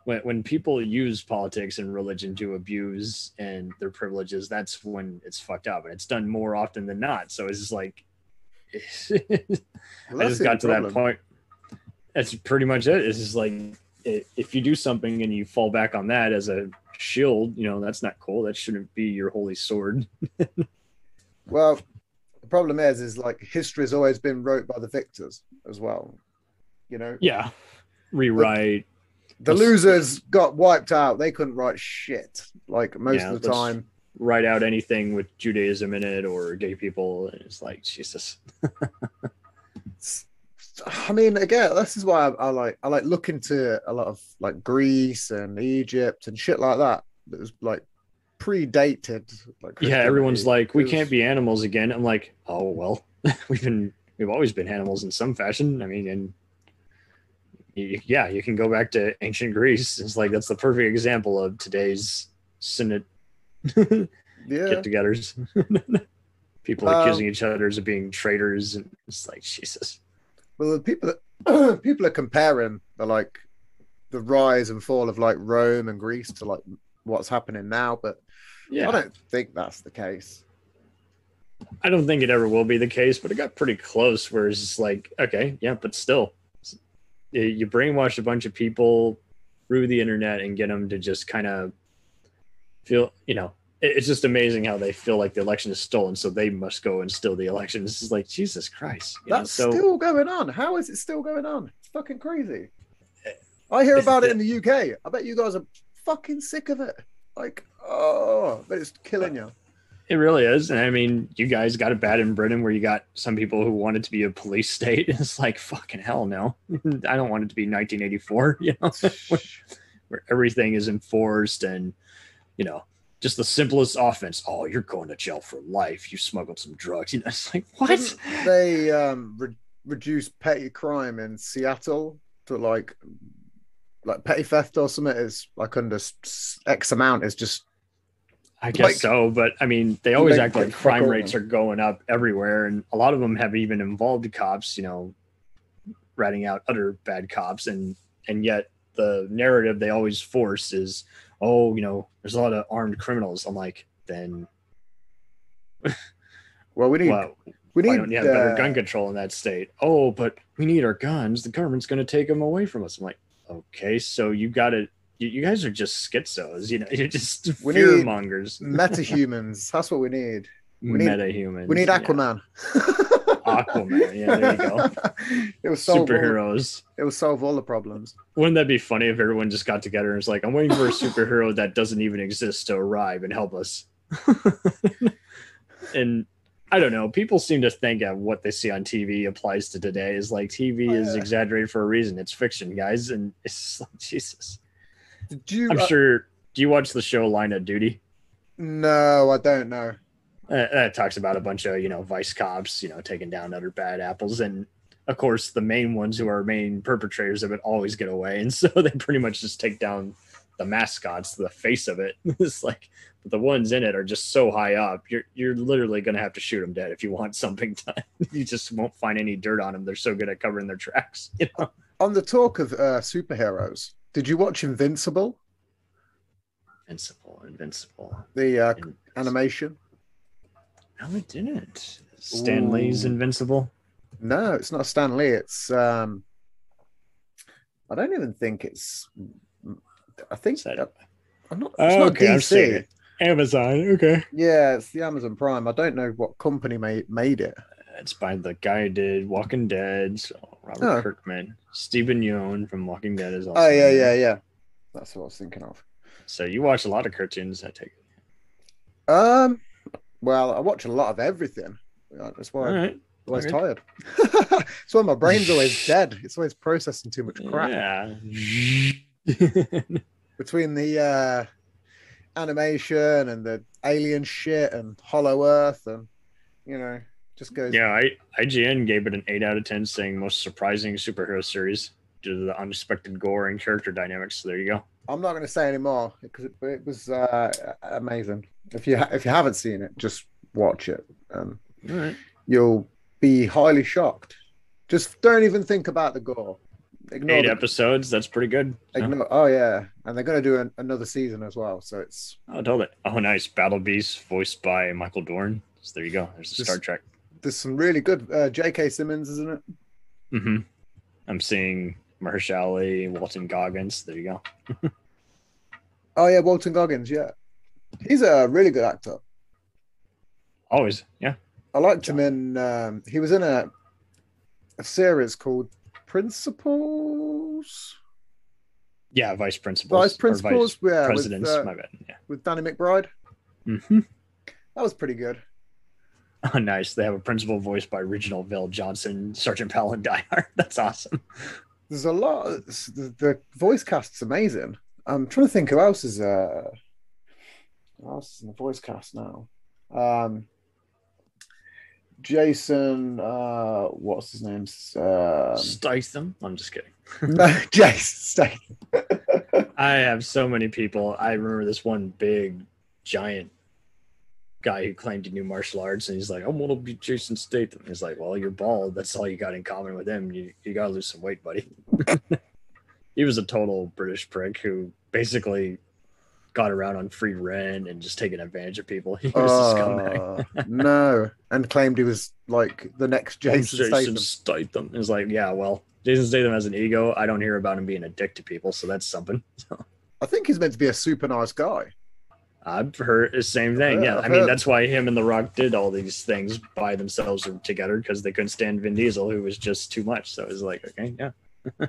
when when people use politics and religion to abuse and their privileges, that's when it's fucked up, and it's done more often than not. So it's just like. (laughs) Well, I just got to that point. That's pretty much it. It's just like if you do something and you fall back on that as a shield, you know, that's not cool. That shouldn't be your holy sword. (laughs) Well, the problem is, is like history has always been wrote by the victors as well. You know, Yeah. Rewrite. the Let's- losers got wiped out. They couldn't write shit like most Yeah, of the time. write out anything with Judaism in it or gay people. And it's like Jesus. (laughs) I mean, again, this is why I, I like I like look into a lot of like Greece and Egypt and shit like that. That was like predated. Like Yeah, everyone's like, we can't be animals again. I'm like, oh well, (laughs) we've been we've always been animals in some fashion. I mean, and yeah, you can go back to ancient Greece. It's like that's the perfect example of today's synod (laughs) Yeah, get-togethers. (laughs) People Um, accusing each other of being traitors, and it's like Jesus. well, the people that (clears throat) people are comparing the like the rise and fall of like Rome and Greece to like what's happening now, but Yeah, I don't think that's the case. I don't think it ever will be the case, but it got pretty close. Where it's just like, okay, yeah, but still, you- brainwash a bunch of people through the internet and get them to just kind of feel, you know, it's just amazing how they feel like the election is stolen, so they must go and steal the election. This is like Jesus Christ. you know, That's so still going on. How is it still going on? It's fucking crazy. Eh, I hear about it in the UK. I bet you guys are fucking sick of it. Like, oh, but it's killing you. it really is. And I mean, you guys got it bad in Britain, where you got some people who wanted to be a police (laughs) state. It's like fucking hell, no, (laughs) I don't want it to be 1984. (laughs) You know. where everything is enforced and you know just the simplest offense oh you're going to jail for life you smuggled some drugs you know it's like what Didn't they um re- reduce petty crime in Seattle to like like petty theft or something is like under X amount is just i guess like- so but i mean they always Like- act like like crime rates are going up everywhere and a lot of them have even involved cops you know ratting out other bad cops and and yet the narrative they always force is oh you know there's a lot of armed criminals i'm like then (laughs) well we need well we need don't you have better uh, gun control in that state? Oh, but we need our guns. The government's going to take them away from us. I'm like, okay, so you got to. You, you guys are just schizos. You know, (laughs) you're just We fear mongers. (laughs) metahumans. That's what we need. we need- Meta humans. We need Aquaman. Aquaman. Yeah, there you go. (laughs) it was solve all, Superheroes. it will solve all the problems. Wouldn't that be funny if everyone just got together and was like, I'm waiting for a superhero that doesn't even exist to arrive and help us? and I don't know. People seem to think that what they see on TV applies to today. Is like TV Oh, is exaggerated for a reason. It's fiction, guys, and it's like Jesus. Did you? I'm uh, sure. Do you watch the show Line of Duty? No, I don't know. Uh, that talks about a bunch of you know vice cops, you know, taking down other bad apples, and of course the main ones who are main perpetrators of it always get away, and (laughs) so they pretty much just take down the mascots, the face of it. (laughs) it's like the ones in it are just so high up. You're you're literally gonna have to shoot them dead if you want (laughs) something done. you just won't find any dirt on them. They're so good at covering their tracks. You know. On the talk of uh, superheroes, did you watch Invincible, Invincible, invincible. the uh, In- animation? No, it didn't. Stan Lee's Ooh. invincible. No, it's not Stan Lee. It's um, I don't even think it's. I think Is that- I'm not. It's not Okay, I'm DC. seeing it. Amazon. Okay. Yeah, it's the Amazon Prime. I don't know what company made made it. It's by the guy who did Walking Dead, so Robert Oh. Kirkman. Steven Yeun from Walking Dead is also. Oh yeah, yeah, yeah. That's what I was thinking of. So you watch a lot of cartoons, I take it. Um, well, I watch a lot of everything. That's why All I'm always tired. (laughs) That's why my brain's always (laughs) dead. It's always processing too much crap. Yeah. (laughs) Between the uh, animation and the alien shit and Hollow Earth and you know, just goes. yeah, I, IGN gave it an 8 out of 10, saying most surprising superhero series due to the unexpected gore and character dynamics. So there you go. I'm not going to say anymore because it, it was uh, amazing. If you ha- if you haven't seen it, just watch it. Um, right. you'll be highly shocked. Just don't even think about the gore. Ignore Eight the, episodes. That's pretty good. Ignore, oh yeah, and they're going to do an, another season as well. So it's Oh, told it. Oh, nice. Battle Beast, voiced by Michael Dorn. So there you go. There's the Star Trek. There's some really good uh, J.K. Simmons, isn't it? hmm I'm seeing Mahershala Walton Goggins. There you go. (laughs) Oh yeah, Walton Goggins. Yeah, he's a really good actor. Always. Yeah. I liked him in. Um, he was in a a series called Principals. Yeah. Vice principals. Vice Principals. Vice yeah, presidents. with, uh, My bad. Yeah. with Danny McBride. hmm That was pretty good. Oh, nice. They have a principal voiced by Reginald VelJohnson, Sergeant Powell, and Die Hard. (laughs) That's awesome. There's a lot. The, the voice cast's amazing. I'm trying to think who else is uh who else is in the voice cast now. Um Jason uh what's his name? Um, Statham. I'm just kidding. (laughs) no, Jason Statham. (laughs) I have so many people. I remember this one big, giant guy who claimed he knew martial arts, and he's like, "I'm gonna be Jason Statham." He's like, "Well, you're bald. That's all you got in common with him. You you got to lose some weight, buddy." (laughs) he was a total British prick who basically got around on free rent and just taking advantage of people. (laughs) He was a scumbag. Oh, no, and claimed he was like the next (laughs) I'm Jason, Statham. Statham. It's like, yeah, well, Jason Statham has an ego. I don't hear about him being a dick to people, so that's something. I think he's meant to be a super nice guy. I've heard the same thing. Yeah, I've mean that's why him and The Rock did all these things by themselves or together because they couldn't stand Vin Diesel, who was just too much. So it was like, okay, yeah, (laughs)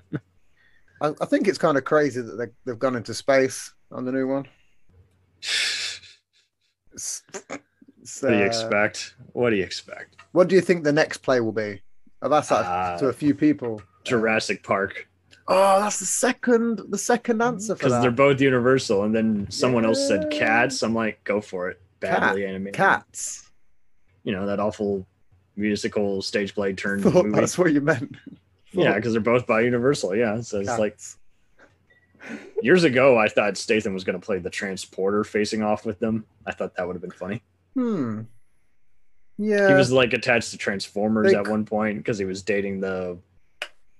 I, I think it's kind of crazy that they, they've gone into space on the new one. (sighs) It's- it's, what do you uh, expect? What do you expect? What do you think the next play will be? I've asked that Uh, to a few people. Jurassic Park Oh, that's the second the second answer because they're both Universal, and then someone else said Yeah. Cats. I'm like, go for it. Badly animated. Cats. You know that awful musical stage play turned (laughs) Thought movie. that's what you meant. (laughs) Yeah, because they're both by Universal. Yeah, so it's like years ago, I thought Statham was going to play the transporter facing off with them. I thought that would have been funny. Hmm. Yeah. He was like attached to Transformers They at one point because he was dating the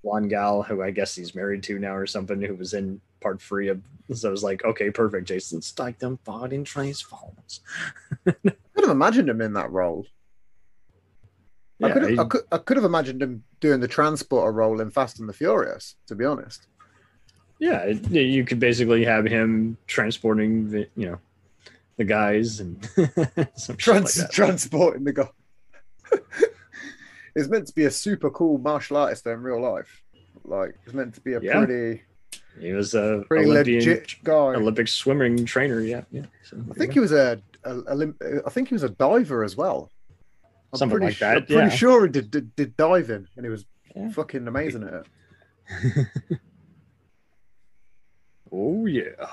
blonde gal who I guess he's married to now or something who was in part three of. So I was like, okay, perfect. Jason Statham fought in Transformers. I (laughs) could have imagined him in that role. I, Yeah, could have, he- I, could, I could have imagined him doing the transporter role in Fast and the Furious, to be honest. yeah, it- you could basically have him transporting the, you know, the guys and (laughs) some Trans- like transporting the guy. (laughs) He's meant to be a super cool martial artist though in real life. Like, he's meant to be a Yeah. pretty, He was a pretty Olympian, legit guy. Olympic swimming trainer. Yeah, yeah. So, I think he was a, a, Olymp- I think he was a diver as well. I'm Something pretty like that, I'm pretty yeah. sure he did, did did diving, and he was Yeah. fucking amazing at it. (laughs) oh yeah.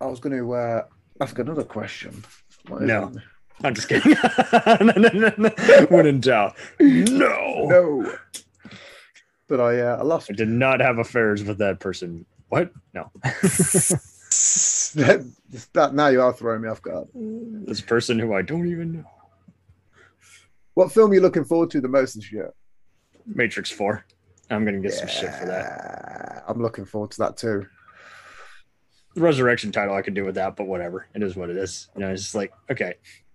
I was going to uh, ask another question. No. it? I'm just kidding. (laughs) When in doubt, no. No. But I, uh, I lost. I did not have affairs with that person. What? No. that, (laughs) that- now you are throwing me off guard. this person who I don't even know. What film are you looking forward to the most this year? Matrix 4. I'm gonna get some shit for that. I'm looking forward to that too. The resurrection title I could do with that, but whatever. It is what it is. You know, it's just like, okay.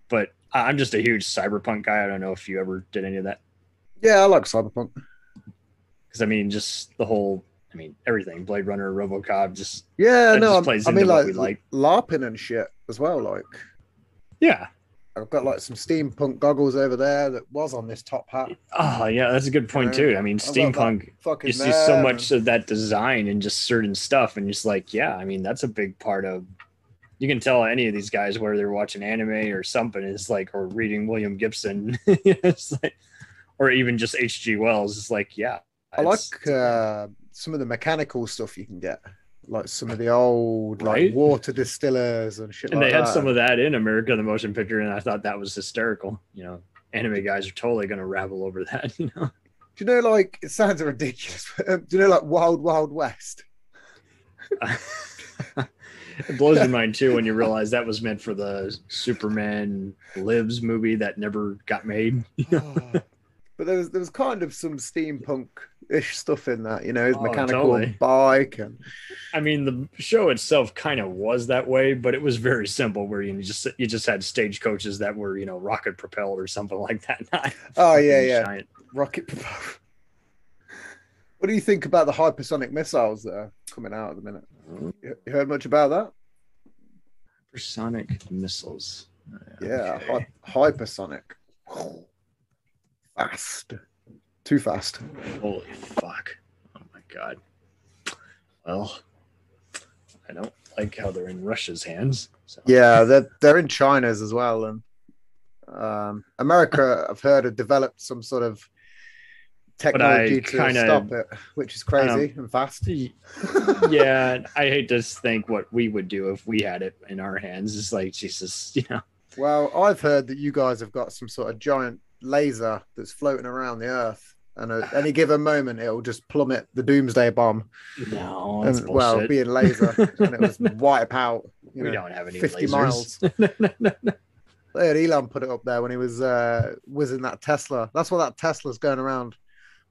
But I- I'm just a huge cyberpunk guy. I don't know if you ever did any of that. Yeah, I like Cyberpunk. Because I mean, just the whole I mean, everything. Blade Runner, Robocop, just Yeah, no, just plays I mean what like, we like. LARPing and shit as well. Like yeah. I've got like some steampunk goggles over there that was on this top hat. Oh yeah, that's a good point too. I mean, I've steampunk. You see so much and- of that design and just certain stuff and just like yeah i mean that's a big part of you can tell any of these guys where they're watching anime or something is like or reading william gibson (laughs) it's like or even just hg wells it's like yeah I like uh, some of the mechanical stuff you can get, like some of the old like Right? water distillers and shit. and like they had that. some of that in america the motion picture and i thought that was hysterical you know anime guys are totally going to ravel over that (laughs) you know Do you know, like it sounds ridiculous? (laughs) But, um, do you know, like Wild Wild West? It blows your (laughs) mind too when you realize that was meant for the superman lives movie that never got made (laughs) ah. but there was there was kind of some steampunk ish stuff in that, you know, his Oh, mechanical totally. bike and I mean, the show itself kind of was that way, but it was very simple. Where you just you just had stage coaches that were you know rocket propelled or something (laughs) like that. not Oh, yeah, yeah. giant. rocket. propelled. what do you think about the hypersonic missiles that are coming out at the minute? You heard much about that? Supersonic missiles. Yeah, Okay. hy- hypersonic. Fast. Too fast. Holy fuck! Oh my god. Well, I don't like how they're in Russia's hands. So. Yeah, they're they're in China's as well, and um, America, I've heard, have developed some sort of technology to kinda- stop it, which is crazy and fast. (laughs) yeah, I hate to think what we would do if we had it in our hands. It's like Jesus, (laughs) you know. Well, I've heard that you guys have got some sort of giant laser that's floating around the Earth, and at any given moment, it'll just plummet the Doomsday bomb, No, that's and well, being laser, (laughs) and it was wipe out. You we know, don't have any 50 lasers. miles. They had Elon put it up there when he was uh, in that Tesla. That's what that Tesla's going around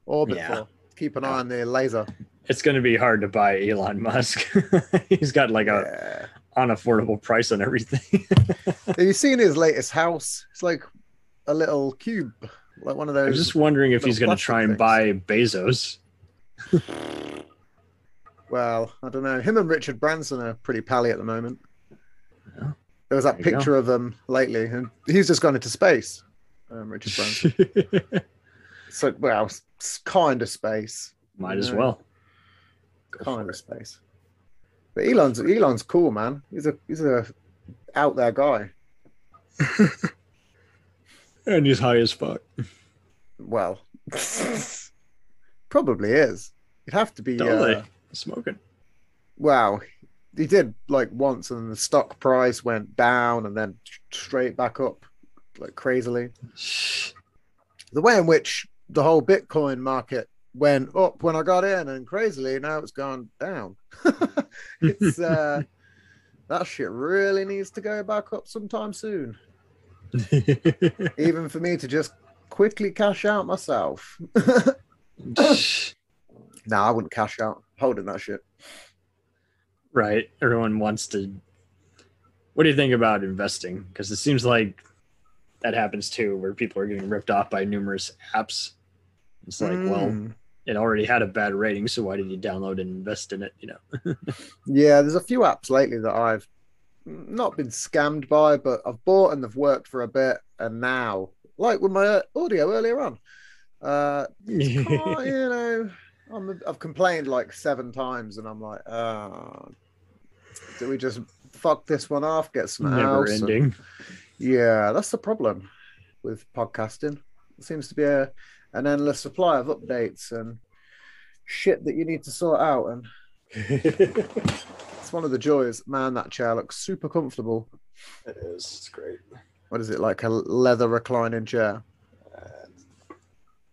orbit Yeah. for. Keep an eye on the laser. it's going to be hard to buy Elon Musk. (laughs) He's got like a Yeah. unaffordable price on everything. Have you (laughs) seen his latest house? It's like a little cube, like one of those. I'm just wondering if he's going to try and plastic buy Bezos. (laughs) Well, I don't know. Him and Richard Branson are pretty pally at the moment. Yeah. There was that There picture of them lately, and he's just gone into space. Um, Richard Branson. So, well, it's kind of space, Might as Yeah. well. Go kind for of space. But Elon's Elon's cool, man. He's a he's a out there guy. (laughs) And he's high as fuck. Well, (laughs) probably is. It'd have to be. Totally. Uh, Smoking. wow, he did like once, and the stock price went down, and then straight back up, like crazily. The way in which the whole Bitcoin market went up when I got in, and crazily now it's gone down. (laughs) it's (laughs) uh, that shit really needs to go back up sometime soon, (laughs) even for me to just quickly cash out myself. no, I wouldn't cash out. Holding that shit. right. Everyone wants to. What do you think about investing? Because it seems like that happens too, where people are getting ripped off by numerous apps. It's like, well, Mm. it already had a bad rating, so why did you download and invest in it? You know. (laughs) Yeah, there's a few apps lately that I've not been scammed by, but I've bought and they've worked for a bit, and now, like with my audio earlier on, uh, (laughs) you know, I'm, I've complained like seven times, and I'm like, oh, do we just fuck this one off, get some Never else? And- yeah, that's the problem with podcasting. It seems to be a an endless supply of updates and shit that you need to sort out, and it's one of the joys. Man, that chair looks super comfortable. It is. It's great. what is it like a leather reclining chair? Uh,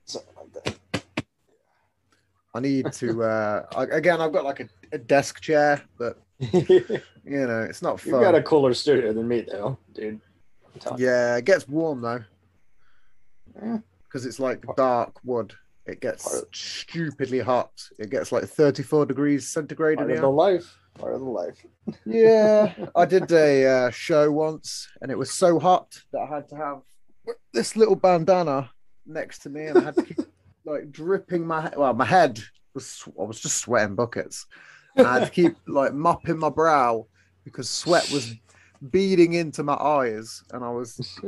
something like that. I need to. uh I, Again, I've got like a, a desk chair, but (laughs) You've know, it's not fun. You've got a cooler studio than me, though, dude. You. Yeah, it gets warm though Eh, because it's like dark wood. It gets of- stupidly hot. It gets like 34 degrees centigrade in Part of the life. Part of the life. (laughs) Yeah, I did a uh, show once, and it was so hot that I had to have this little bandana next to me, and I had to keep (laughs) like dripping my well, my head was I was just sweating buckets. And I had to keep like mopping my brow because sweat was (laughs) beading into my eyes, and I was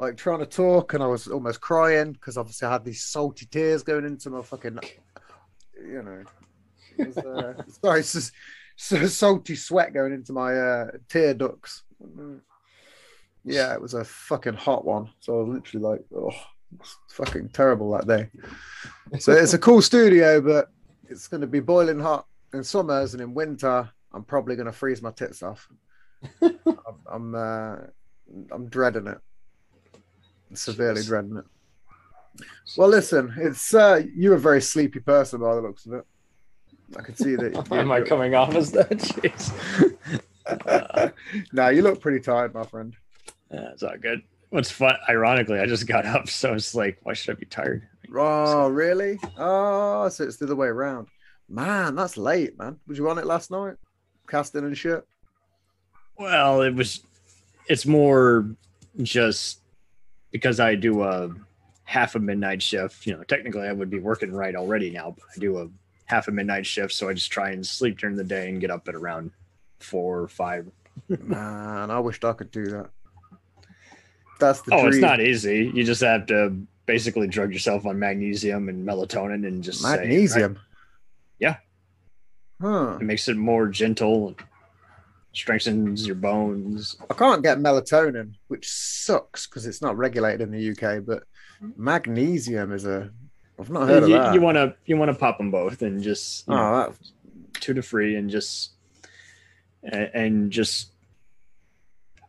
like trying to talk, and I was almost crying because obviously I had these salty tears going into my fucking, you know, it was, uh, (laughs) (laughs) sorry, it's just so salty sweat going into my uh, tear ducts. Yeah, it was a fucking hot one. So I was literally like, oh, it's fucking terrible that day. So it's a (laughs) cool studio, but it's going to be boiling hot in summers and in winter. I'm probably going to freeze my tits off. I'm, I'm, uh, I'm dreading it. Severely Jeez. dreading it. Well, listen, it's uh, you're a very sleepy person by the looks of it. I can see that. (laughs) Am I coming off as that? (laughs) Jeez. (laughs) No, you look pretty tired, my friend. yeah, it's all good. What's fun? Ironically, I just got up, so it's like, why should I be tired? Oh, really? Oh, so it's the other way around. Man, that's late, man. Was you on it last night? Casting and shit. Well, it was. It's more just because I do a half a midnight shift. You know, technically I would be working right already now, but I do a half a midnight shift, so I just try and sleep during the day and get up at around four or five. Man, I wished I could do that. That's the Oh, dream. it's not easy. You just have to basically drug yourself on magnesium and melatonin and just say, magnesium. Yeah. Huh. it makes it more gentle and strengthens your bones. I can't get melatonin, which sucks because it's not regulated in the UK. But mm-hmm. magnesium is a. I've not heard of you, that. you want to you want to pop them both and just oh, know, oh, that, two to three and just and, and just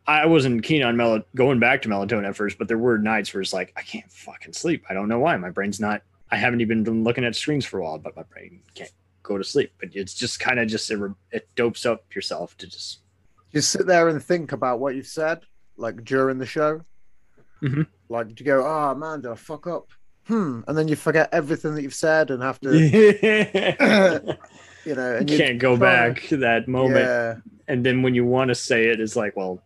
I wasn't keen on mel- going back to melatonin at first, but there were nights where it's like I can't fucking sleep. I don't know why. My brain's not. I haven't even been looking at screens for a while, but my brain can't go to sleep. But it's just kind of just it, it dopes up yourself to just just sit there and think about what you've said, like during the show. Mhm. Like, do you go, oh man, did I fuck up? Hmm. And then you forget everything that you've said and have to, (laughs) (laughs) you know, and you can't go back to that moment. Yeah. And then when you want to say it, it's like, well,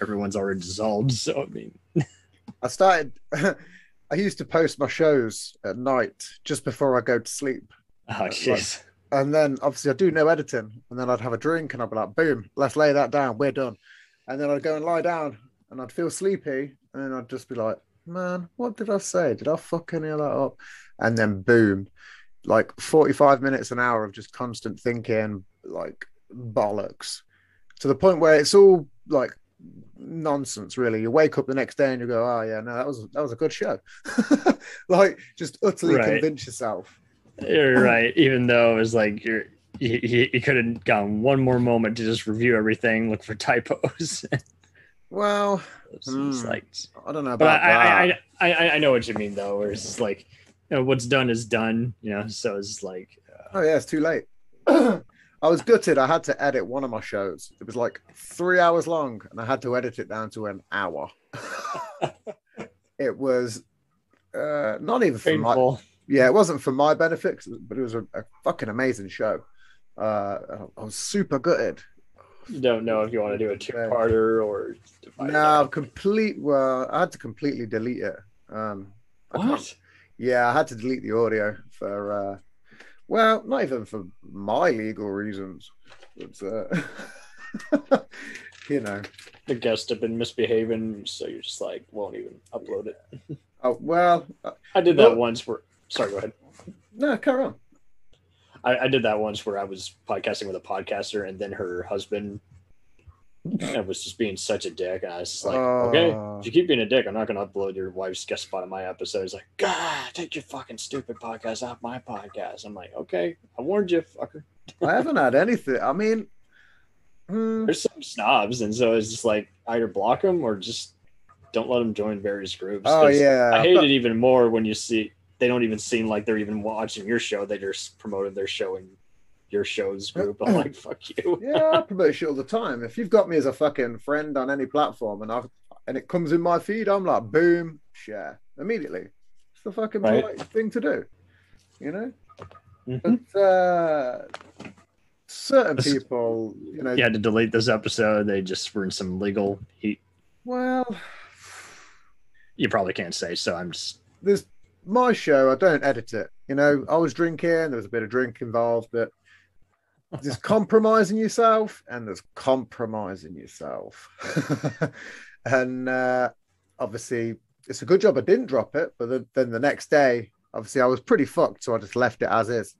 everyone's already dissolved. So I mean, (laughs) I started, I used to post my shows at night just before I go to sleep. (laughs) oh jeez. And then obviously I do no editing. And then I'd have a drink and I'd be like, boom, let's lay that down. We're done. And then I'd go and lie down and I'd feel sleepy. And then I'd just be like, man, what did I say? Did I fuck any of that up? And then boom, like 45 minutes, an hour of just constant thinking, like bollocks to the point where it's all like nonsense really you wake up the next day and you go oh yeah no that was that was a good show (laughs) like just utterly Right. convince yourself You're right. Even though it was like you're you, you, you could have gone one more moment to just review everything, look for typos. (laughs) well it's Hmm. like, i don't know but about I, that I, I, I, I know what you mean though. Where it's just like, you know, what's done is done. You know, so it's like, uh, Oh yeah, it's too late. (clears throat) I was gutted. I had to edit one of my shows. It was like three hours long, and I had to edit it down to an hour. (laughs) it was uh, not even for my painful. Yeah, it wasn't for my benefit, but it was a, a fucking amazing show. Uh, I was super gutted. You don't know if you want to do a two-parter or No, complete. Well, I had to completely delete it. Um, I What? Yeah, I had to delete the audio for, uh, well, not even for my legal reasons. It's, uh, (laughs) you know, The guests have been misbehaving, so you're just like won't even upload it. oh, well, uh, I did that Well- once. Where sorry, go ahead. no, carry on. I, I did that once where I was podcasting with a podcaster, and then her husband was just being such a dick, and I was just like, okay, Uh. if you keep being a dick, I'm not going to upload your wife's guest spot on my episode. He's like, God, take your fucking stupid podcast off my podcast. I'm like, okay, I warned you, fucker. I haven't had anything. I mean, hmm, There's some snobs, and so it's just like either block them or just don't let them join various groups. Oh 'cause yeah, I hate it even more when you see they don't even seem like they're even watching your show. They just promoted their show in your show's group. I'm like, fuck you. (laughs) Yeah, I promote shit all the time. If you've got me as a fucking friend on any platform and I and it comes in my feed, I'm like, boom, share immediately. It's the fucking Right. polite thing to do, you know. Mhm. But uh, certain This- people, you know, You had to delete this episode. They just were in some legal heat. well, You probably can't say, so I'm just. there's my show. I don't edit it. You know, I was drinking. There was a bit of drink involved, but there's (laughs) compromising yourself, and there's compromising yourself. (laughs) and uh, obviously, it's a good job I didn't drop it. But then, then the next day, obviously, I was pretty fucked, so I just left it as is.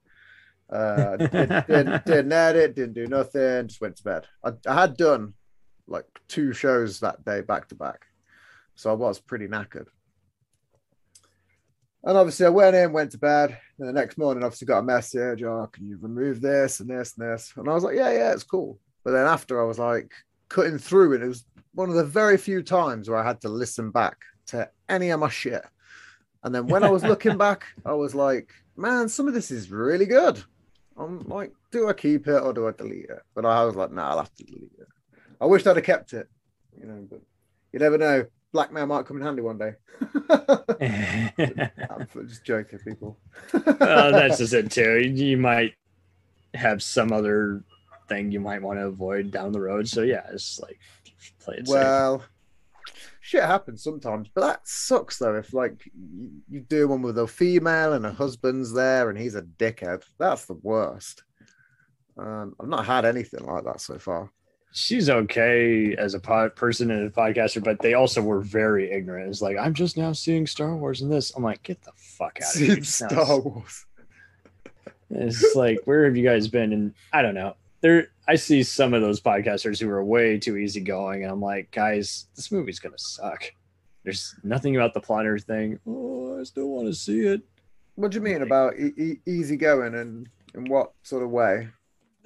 Uh, (laughs) didn't, didn't, didn't edit, didn't do nothing, just went to bed. I, I had done like two shows that day back to back, so I was pretty knackered. And obviously, I went in, went to bed. And the next morning, obviously, got a message. Oh, can you remove this and this and this? And I was like, yeah, yeah, it's cool. But then after, I was like cutting through, and it was one of the very few times where I had to listen back to any of my shit. And then when I was looking (laughs) back, I was like, man, some of this is really good. I'm like, do I keep it or do I delete it? But I was like, nah, I'll have to delete it. I wish I'd have kept it, you know, but you never know. Blackmail might come in handy one day. (laughs) I'm just joking, people. uh, that's just it too. (laughs) You might have some other thing you might want to avoid down the road. So yeah, it's like play it safe. well, shit happens sometimes, but that sucks though. If like you, you do one with a female and her husband's there and he's a dickhead, that's the worst. Um, I've not had anything like that so far. She's okay as a pod person and a podcaster, but they also were very ignorant. It's like I'm just now seeing Star Wars in this. I'm like, get the fuck out of here. It's Star Wars. It's like, where have you guys been? And I don't know. There, I see some of those podcasters who are way too easygoing, and I'm like, guys, this movie's gonna suck. There's nothing about the plot or thing. Oh, I still want to see it. What do you mean about e- e- easy going and in what sort of way?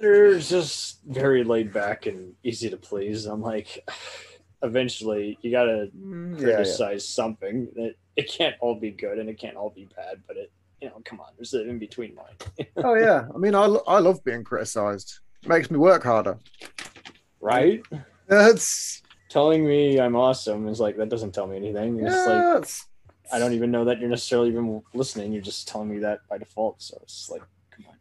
They're just very laid back and easy to please. I'm like, (sighs) eventually, you gotta Mm, yeah, yeah. criticize something. That it can't all be good and it can't all be bad, but it, you know, come on, there's an in between line, (laughs) Oh yeah. I mean, I, lo- I love being criticized. Makes me work harder. right? That's Telling me I'm awesome is like that doesn't tell me anything. It's like it's- I don't even know that you're necessarily even listening. You're just telling me that by default. So it's like, come on,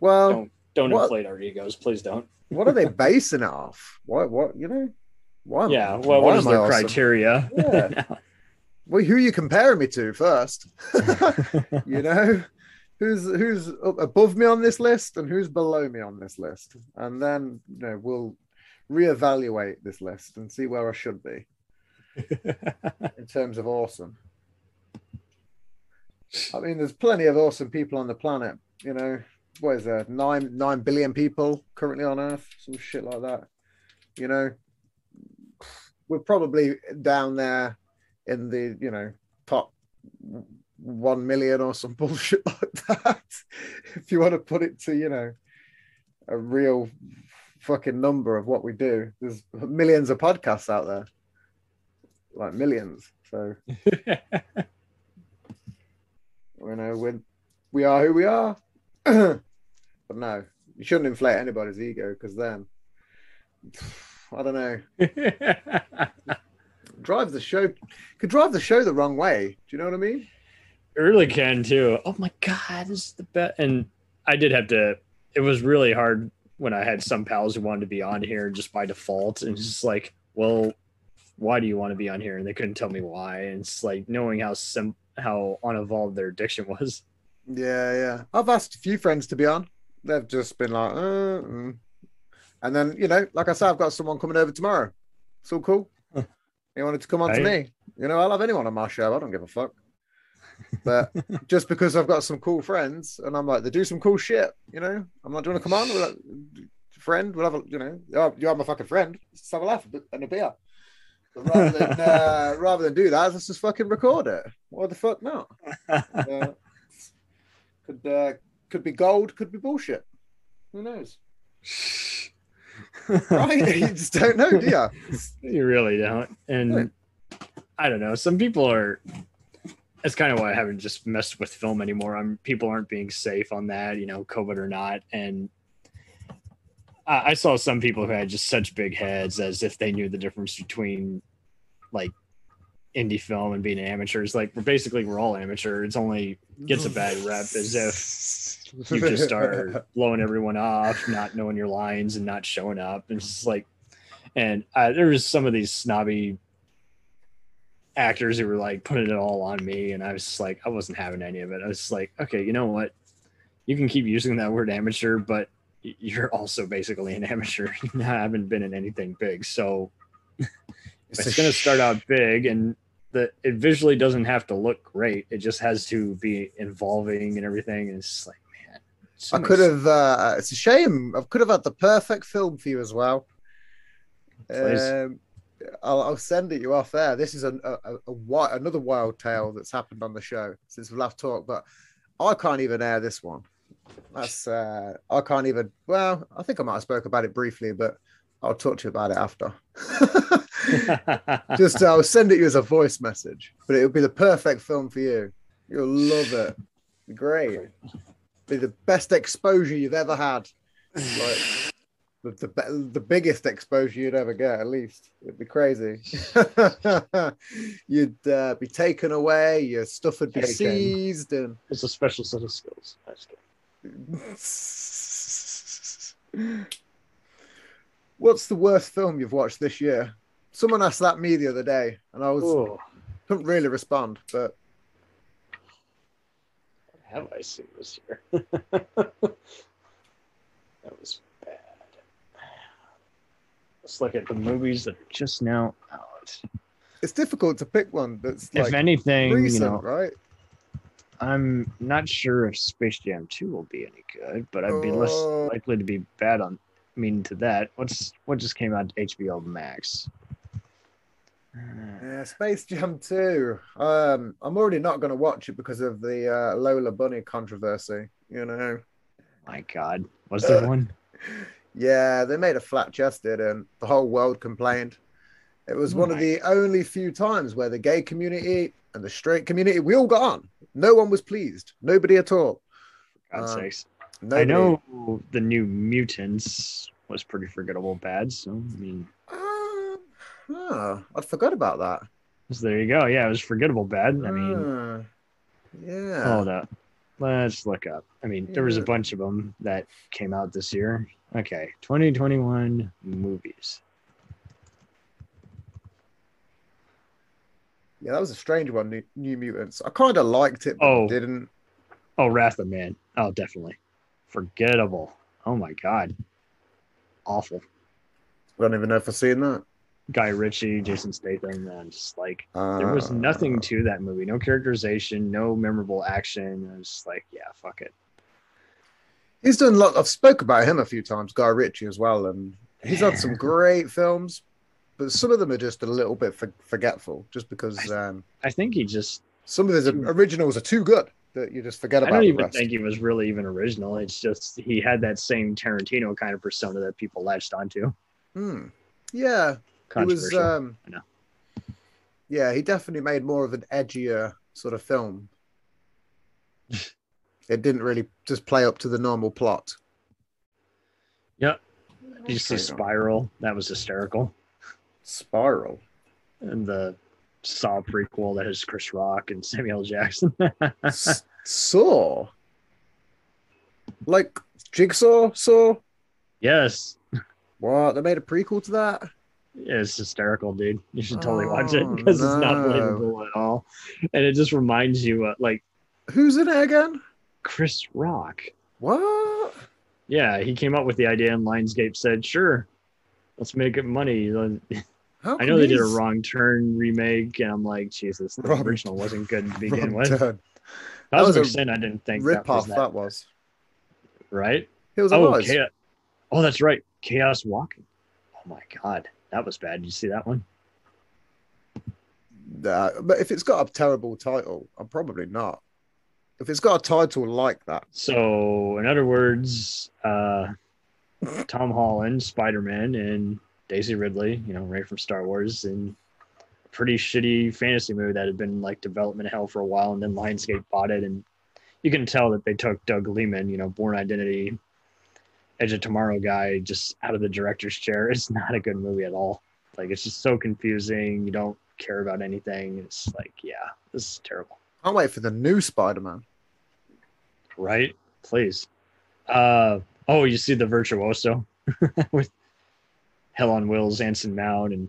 well. don't don't what- inflate our egos, please don't. what are they (laughs) basing off? What what you know? Why? Yeah, well, why what is their awesome? criteria? (laughs) Yeah. (laughs) Well, who are you comparing me to first? you know, who's who's up above me on this list and who's below me on this list, and then you know we'll reevaluate this list and see where I should be in terms of awesome. I mean, there's plenty of awesome people on the planet. You know, what is there? Nine nine billion people currently on Earth, some shit like that. You know, we're probably down there in the you know top one million or some (laughs) bullshit like that. if you want to put it to you know a real fucking number of what we do, there's millions of podcasts out there, like millions. So (laughs) you know when we are who we are. (clears throat) but no, you shouldn't inflate anybody's ego because then (sighs) I don't know. (laughs) Drive the show could drive the show the wrong way. Do you know what I mean? It really can too. Oh my god, this is the best. And I did have to. It was really hard when I had some pals who wanted to be on here just by default, and it's just like, well, why do you want to be on here? And they couldn't tell me why. And it's like knowing how sim how unevolved their addiction was. Yeah, yeah. I've asked a few friends to be on. They've just been like, uh, mm. and then you know, like I said, I've got someone coming over tomorrow. It's all cool. (laughs) He wanted to come on to me. You know, I'll have anyone on my show. I don't give a fuck. But (laughs) just because I've got some cool friends and I'm like, they do some cool shit, you know, I'm like, do you want to come on? We'll have, friend, we'll have a, you know, you're, you're my fucking friend. Let's have a laugh and a beer. But rather than uh, (laughs) rather than do that, let's just fucking record it. Why the fuck not? Uh, could uh, could be gold, could be bullshit. Who knows? (laughs) Right? you just don't know, do you? you really don't. And I don't know. Some people are. That's kind of why I haven't just messed with film anymore. I'm people aren't being safe on that, you know, COVID or not, and I, I saw some people who had just such big heads as if they knew the difference between like indie film and being an amateur. It's like we're basically we're all amateur. It's only gets a bad rep as if you just start (laughs) blowing everyone off, not knowing your lines and not showing up. And it's just like, and uh, there was some of these snobby actors who were like putting it all on me, and I was just like, I wasn't having any of it. I was like, okay, you know what? You can keep using that word amateur, but you're also basically an (laughs) amateur. (laughs) You haven't been in anything big, so It's it's going to start out big and the it visually doesn't have to look great it just has to be involving and everything and it's just like man so I could have. Uh, it's a shame. I could have had the perfect film for you as well. Um, I'll, I'll send it you off there. This is a, a, a, another wild tale that's happened on the show since we last talked, but I can't even air this one. That's uh, I can't even. Well, I think I might have spoke about it briefly, but I'll talk to you about it after. (laughs) (laughs) Just I'll send it you as a voice message, but it'll be the perfect film for you. You'll love it. Great. Be the best exposure you've ever had. Like the, the the biggest exposure you'd ever get, at least. It'd be crazy. (laughs) you'd uh, be taken away. Your stuff would be Taken. seized, and it's a special set of skills (laughs) What's the worst film you've watched this year? Someone asked that me the other day, and I was Ooh, couldn't really respond. But what have i seen this year (laughs) that was bad let's look at the movies that are just now out it's difficult to pick one that's if like anything recent, you know right? i'm not sure if space jam 2 will be any good but i'd be less Oh. likely to be bad on mean to that what's what just came out to hbo max Uh, Yeah, Space Jam 2. Um, I'm already not going to watch it because of the uh, Lola Bunny controversy. You know, my god was there one (laughs) yeah, they made a flat chested, and the whole world complained. It was Oh one of the only few times where the gay community and the straight community we all got on. No one was pleased. Nobody at all. god's Um, sakes Nobody. i know the new mutants was pretty forgettable bad so i mean oh, I forgot about that. so there you go yeah it was forgettable bad i mean Ah, yeah. hold up let's look up i mean there was a bunch of them that came out this year okay 2021 movies Yeah, that was a strange one. New, New Mutants. I kind of liked it, but Oh. didn't. oh wrath of man oh definitely forgettable oh my god awful I don't even know if I've seen that. Guy Ritchie, Jason Statham, and just like there was Uh, nothing to that movie. No characterization, no memorable action. I was just like, yeah, fuck it. He's done a lot. I've spoke about him a few times, Guy Ritchie as well, and he's had some great films, but some of them are just a little bit for, forgetful, just because um, I think he just some of his originals are too good that you just forget about. I don't even think he was really even original. It's just he had that same Tarantino kind of persona that people latched onto. Hmm. Yeah, he was. Um, I know. Yeah, he definitely made more of an edgier sort of film. (laughs) it didn't really just play up to the normal plot. Did you see Spiral? That was hysterical. Spiral. And the Saw prequel that has Chris Rock and Samuel Jackson. S- (laughs) Saw. Like Jigsaw Saw. yes. What? They made a prequel to that? It's hysterical, dude. You should totally watch it Oh, because it's not believable at all. And it just reminds you, uh, like, Who's in it again? Chris Rock. What? Yeah, he came up with the idea, and Lionsgate said, "Sure, let's make it money." (laughs) I know they did a wrong turn remake, and I'm like, Jesus, the Wrong- original wasn't good to (laughs) begin with. turn. That was was a sin. I didn't think Rip that was off that, that was. right. It was Oh. Chaos. oh, that's right, Chaos Walking. Oh my God, that was bad. Did you see that one? Nah, but if it's got a terrible title, I'm probably not. If it's got a title like that, So, in other words, uh, Tom Holland, Spider Man, and Daisy Ridley, you know, right from Star Wars, and pretty shitty fantasy movie that had been like development hell for a while, and then Lionsgate bought it, and you can tell that they took Doug Liman, you know, Bourne Identity, Edge of Tomorrow guy, just out of the director's chair. It's (laughs) not a good movie at all. Like it's just so confusing. You don't care about anything. It's like, yeah, this is terrible. Can't wait for the new Spider-Man. Right? Please. Uh oh, you see the virtuoso (laughs) with Hell on Wheels, Anson Mount, and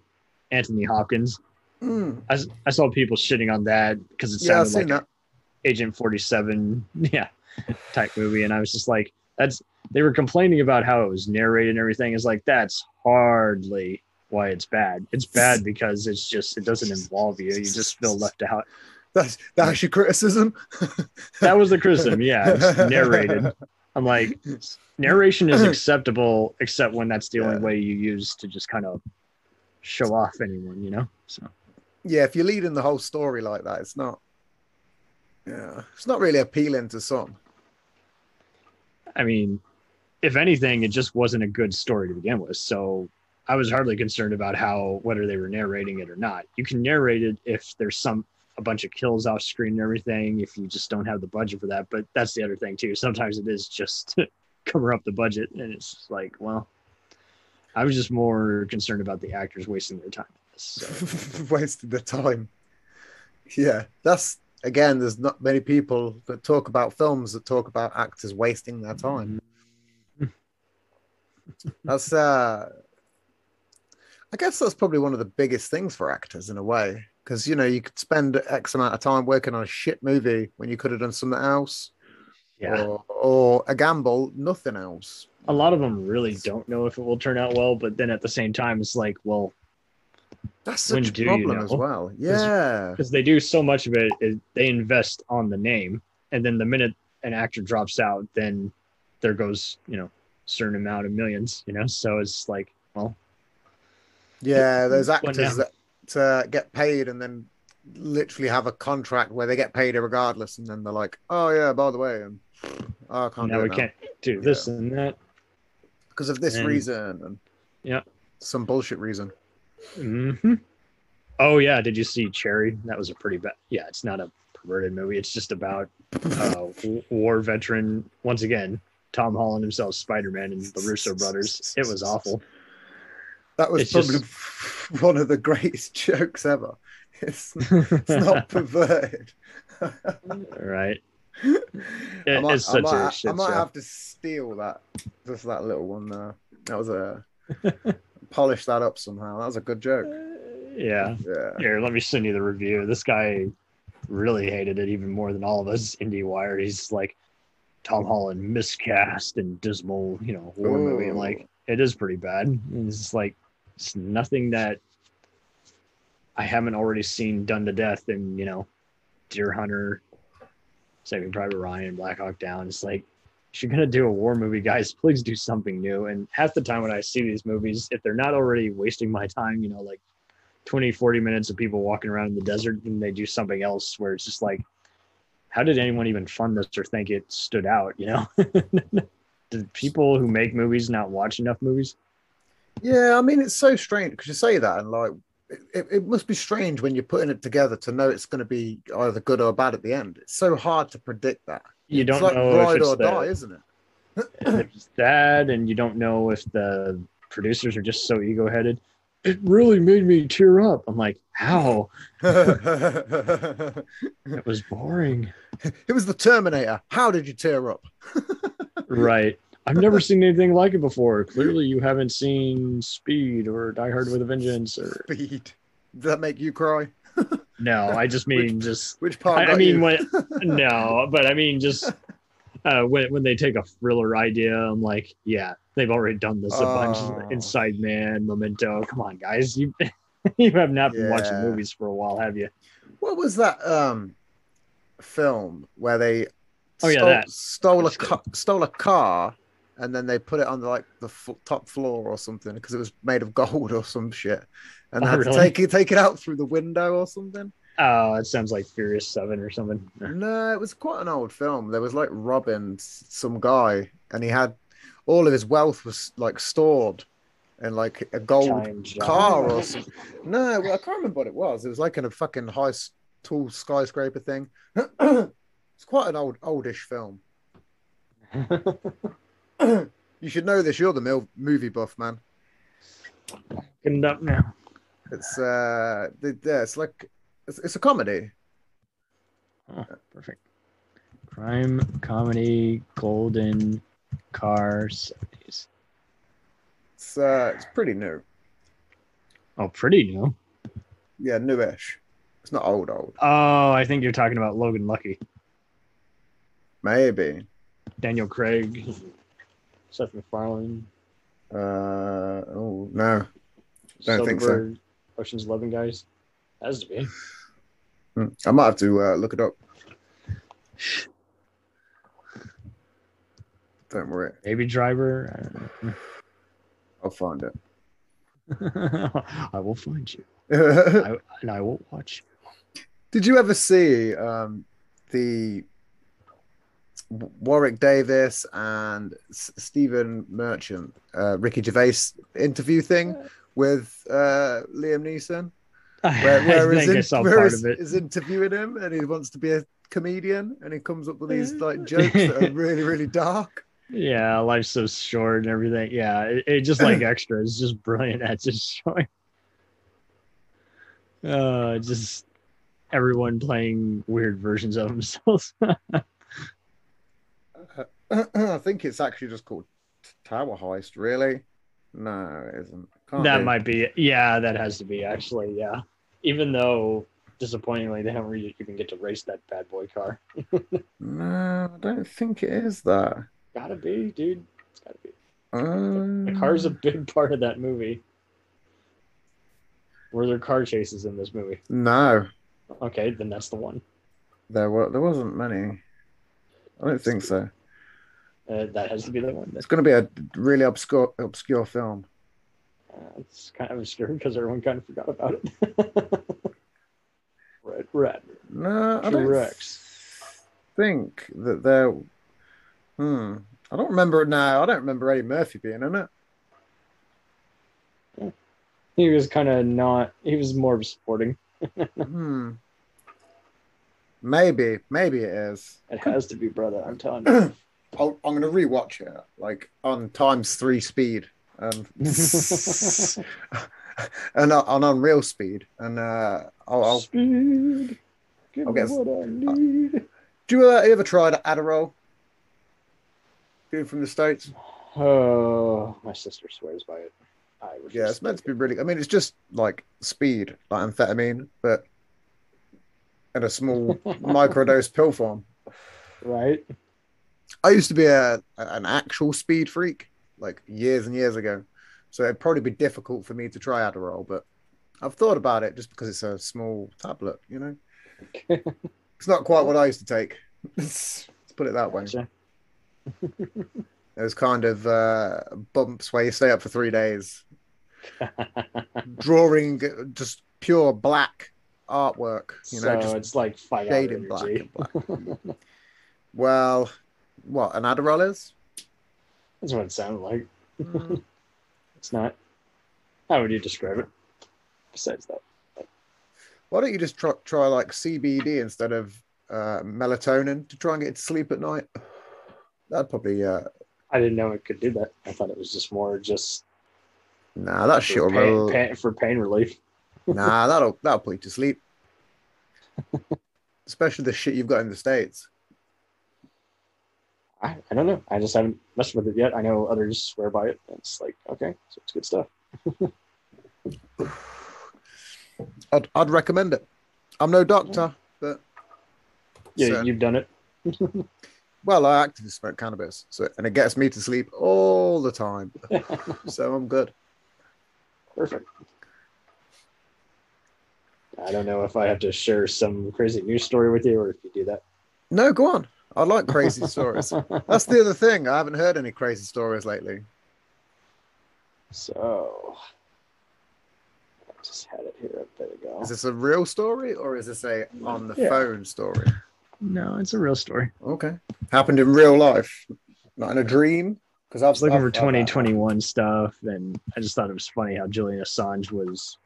Anthony Hopkins. Mm. I, I saw people shitting on that because it sounded seen like that. Agent 47, (laughs) yeah, type movie. And I was just like, that's they were complaining about how it was narrated and everything. Is like that's hardly why it's bad. It's bad because it's just it doesn't involve you. You just feel left out. That's that's your criticism. (laughs) That was the criticism. Yeah, it's narrated. I'm like, narration is acceptable except when that's the only way you use to just kind of show off anyone, you know? So yeah, if you're leading the whole story like that, it's not. Yeah, it's not really appealing to some. I mean, if anything, it just wasn't a good story to begin with. So I was hardly concerned about how whether they were narrating it or not. You can narrate it if there's some a bunch of kills off screen and everything, if you just don't have the budget for that. But that's the other thing too. Sometimes it is just (laughs) cover up the budget, and it's like, well, I was just more concerned about the actors wasting their time. So (laughs) Wasted the time. Yeah, that's again. There's not many people that talk about films that talk about actors wasting their time. That's uh I guess that's probably one of the biggest things for actors in a way. Because you know, you could spend X amount of time working on a shit movie when you could have done something else. yeah. Or, or a gamble, nothing else. a lot of them really don't know if it will turn out well, but then at the same time, it's like, well, That's such a you problem as well. Yeah. because they do so much of it. they invest on the name, and then the minute an actor drops out, then there goes, you know, certain amount of millions, you know. So it's like, well, Yeah, those actors that uh, get paid and then literally have a contract where they get paid regardless, and then they're like, "Oh yeah, by the way, um, oh, I can't now do we now can't do this and that. because of this And- reason and Yeah. some bullshit reason." hmm Oh yeah, did you see Cherry? That was a pretty bad. Yeah, it's not a perverted movie. It's just about uh, war veteran. Once again, Tom Holland himself, Spider Man, and the Russo brothers. It was awful. That was It's probably just- (laughs) one of the greatest (laughs) jokes ever. It's, it's not (laughs) perverted. right. I might, it's I such might- a shit I might show. have to steal that, just that little one there. That was a polish that up somehow. That was a good joke. Yeah. Yeah. Here, let me send you the review. This guy really hated it even more than all of us. Indie Wire. He's like Tom Holland miscast and dismal, you know, war movie. I'm like, it is pretty bad. And It's like it's nothing that I haven't already seen done to death in, you know, Deer Hunter, Saving Private Ryan, Black Hawk Down. It's like if you're gonna do a war movie, guys, please do something new. And half the time when I see these movies, if they're not already wasting my time, you know, like 20, 40 minutes of people walking around in the desert, then they do something else where it's just like, how did anyone even fund this or think it stood out? You know, (laughs) did people who make movies not watch enough movies? Yeah, I mean, it's so strange because you say that, and like, it, it must be strange when you're putting it together to know it's going to be either good or bad at the end. It's so hard to predict that. You don't it's like know if ride it's, or the, die, isn't it? it's that, and you don't know if the producers are just so ego headed. It really made me tear up. I'm like, how? (laughs) it was boring. It was the Terminator. How did you tear up? (laughs) right. I've never seen anything like it before. Clearly, you haven't seen Speed or Die Hard with a Vengeance or Speed. Did that make you cry? (laughs) no. I just mean just Which part? I, I mean, you? when no, but I mean, just uh, when when they take a thriller idea, I'm like, yeah, they've already done this a Oh. bunch. Inside Man, Memento. Come on, guys, you (laughs) you have not been watching movies for a while, have you? What was that um film where they Oh, yeah, stole, that. stole a ca- stole a car and then they put it on the, like the f- top floor or something because it was made of gold (laughs) or some shit and Oh, they had really? to take it take it out through the window or something. Oh, it sounds like Furious Seven or something. No, it was quite an old film. There was like robbing s- some guy and he had all of his wealth was like stored in like a gold Time jump. car or something. No, well, I can't remember what it was. It was like in a fucking high, tall skyscraper thing. (clears throat) it's quite an old, oldish film. (laughs) you should know this. You're the mil- movie buff, man. Looking up now. It's uh, the, yeah, it's like it's, it's a comedy. Oh, perfect. Crime, comedy, golden car 70s. It's uh, it's pretty new. Oh, pretty new. Yeah, newish. It's not old, old. Oh, I think you're talking about Logan Lucky. Maybe. Daniel Craig, Seth MacFarlane, Uh, oh no. Don't think so. Soderbergh, Ocean's Eleven guys. Has to be. Hmm. I might have to uh, look it up. Don't worry, Baby Driver. I don't I'll find it. (laughs) I will find you, (laughs) I, and I will watch you. Did you ever see um, the Warwick Davis and S- Stephen Merchant, uh, Ricky Gervais interview thing with uh, Liam Neeson? (laughs) Where, where, I he's think I in- saw where part he's- of it. he's interviewing him and he wants to be a comedian and he comes up with these like jokes that are really, really dark. Yeah, life's so short and everything. Yeah, it, it just like (laughs) extra. It's just brilliant at just showing. Uh, just everyone playing weird versions of themselves. (laughs) (clears throat) I think it's actually just called Tower Heist, really. No, it isn't. Can't that be. might be. Yeah, that has to be actually. Yeah, even though disappointingly they haven't really even get to race that bad boy car. (laughs) No, I don't think it is that. Gotta be, dude. It's gotta be. Um, The car's a big part of that movie. Were there car chases in this movie? No, Okay, then that's the one. there were there wasn't many. I don't think so. Uh, that has to be the one. It's going to be a really obscure obscure film. uh, it's kind of obscure because everyone kind of forgot about it. (laughs) Red, red. No, I don't think that there. Hmm. I don't remember. now. I don't remember Eddie Murphy being in it. He was kind of not. He was more of a supporting. (laughs) Hmm. Maybe, maybe it is. It has to be, brother. I'm telling you. (clears throat) I'll, I'm going to rewatch it, like on times three speed, and (laughs) and on on Unreal speed, and uh, I'll, I'll Speed. Give I'll me get- what I need. Do you uh, ever try Adderall? From the states, Oh, my sister swears by it. Yeah, it's meant to be really. I mean, it's just like speed, like amphetamine, but in a small (laughs) microdose pill form. right? I used to be a an actual speed freak, like years and years ago, so it'd probably be difficult for me to try Adderall, but I've thought about it just because it's a small tablet, you know. (laughs) It's not quite what I used to take. (laughs) Let's put it that way. Gotcha. (laughs) There's kind of uh, bumps where you stay up for three days, (laughs) drawing just pure black artwork. You know, so just it's like five hour shade black and black. (laughs) well, what an Adderall is? That's what it sounded like. Mm, It's not. How would you describe it? Besides that, Why don't you just try, try like CBD instead of uh, melatonin to try and get to sleep at night? That'd probably uh, I didn't know it could do that. I thought it was just more just nah, that for, shit will pain, pain, for pain relief. (laughs) nah, that'll that'll put you to sleep. (laughs) Especially the shit you've got in the states. I, I don't know. I just haven't messed with it yet. I know others swear by it. It's like okay, so it's good stuff. (sighs) I'd I'd recommend it. I'm no doctor, but Yeah, So- you've done it. (laughs) well, I actively smoke cannabis, so and it gets me to sleep all the time, (laughs) so I'm good. Perfect. I don't know if I have to share some crazy news story with you or if you do that. No, go on. I like crazy stories. (laughs) That's the other thing. I haven't heard any crazy stories lately. So I just had it here a bit ago. Is this a real story or is this a on the Yeah. phone story? No, it's a real story. Okay. Happened in real life, not in a dream. Because I was looking for 2021 stuff, and I just thought it was funny how Julian Assange was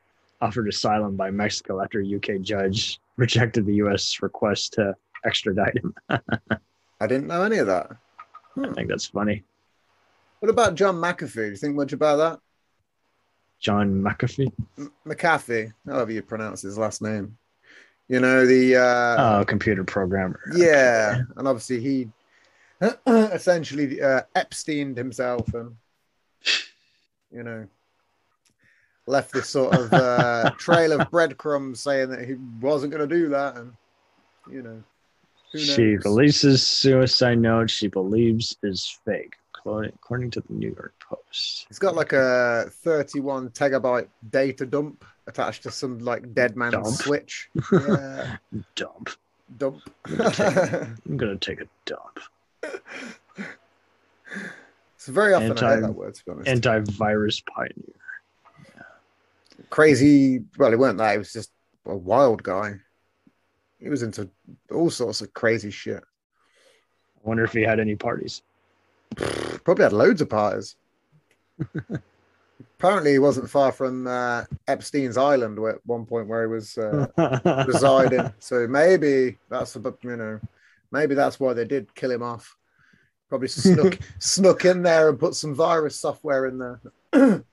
offered asylum by Mexico after a UK judge rejected the US request to extradite him. (laughs) I didn't know any of that. I think that's funny. What about John McAfee? Do you think much about that? John McAfee? M- McAfee, however you pronounce his last name. You know, the. Uh, oh, computer programmer. Yeah. Okay. And obviously, he (clears throat) essentially uh, Epsteined himself and, you know, left this sort of uh, (laughs) trail of breadcrumbs saying that he wasn't going to do that. And, you know, she releases suicide note she believes is fake, according to the New York Post. He's got like a 31 terabyte data dump attached to some like dead man dump. switch. (laughs) Yeah. dump. Dump. I'm gonna, take, (laughs) I'm gonna take a dump. It's very often Anti, I hear that word, to be honest. Antivirus pioneer. Yeah. Crazy. Well, he weren't that. He was just a wild guy. He was into all sorts of crazy shit. I wonder if he had any parties. Probably had loads of parties. (laughs) Apparently, he wasn't far from uh, Epstein's Island at one point where he was uh, (laughs) residing. So maybe that's about you know, maybe that's why they did kill him off. Probably snuck (laughs) snuck in there and put some virus software in there. (clears throat)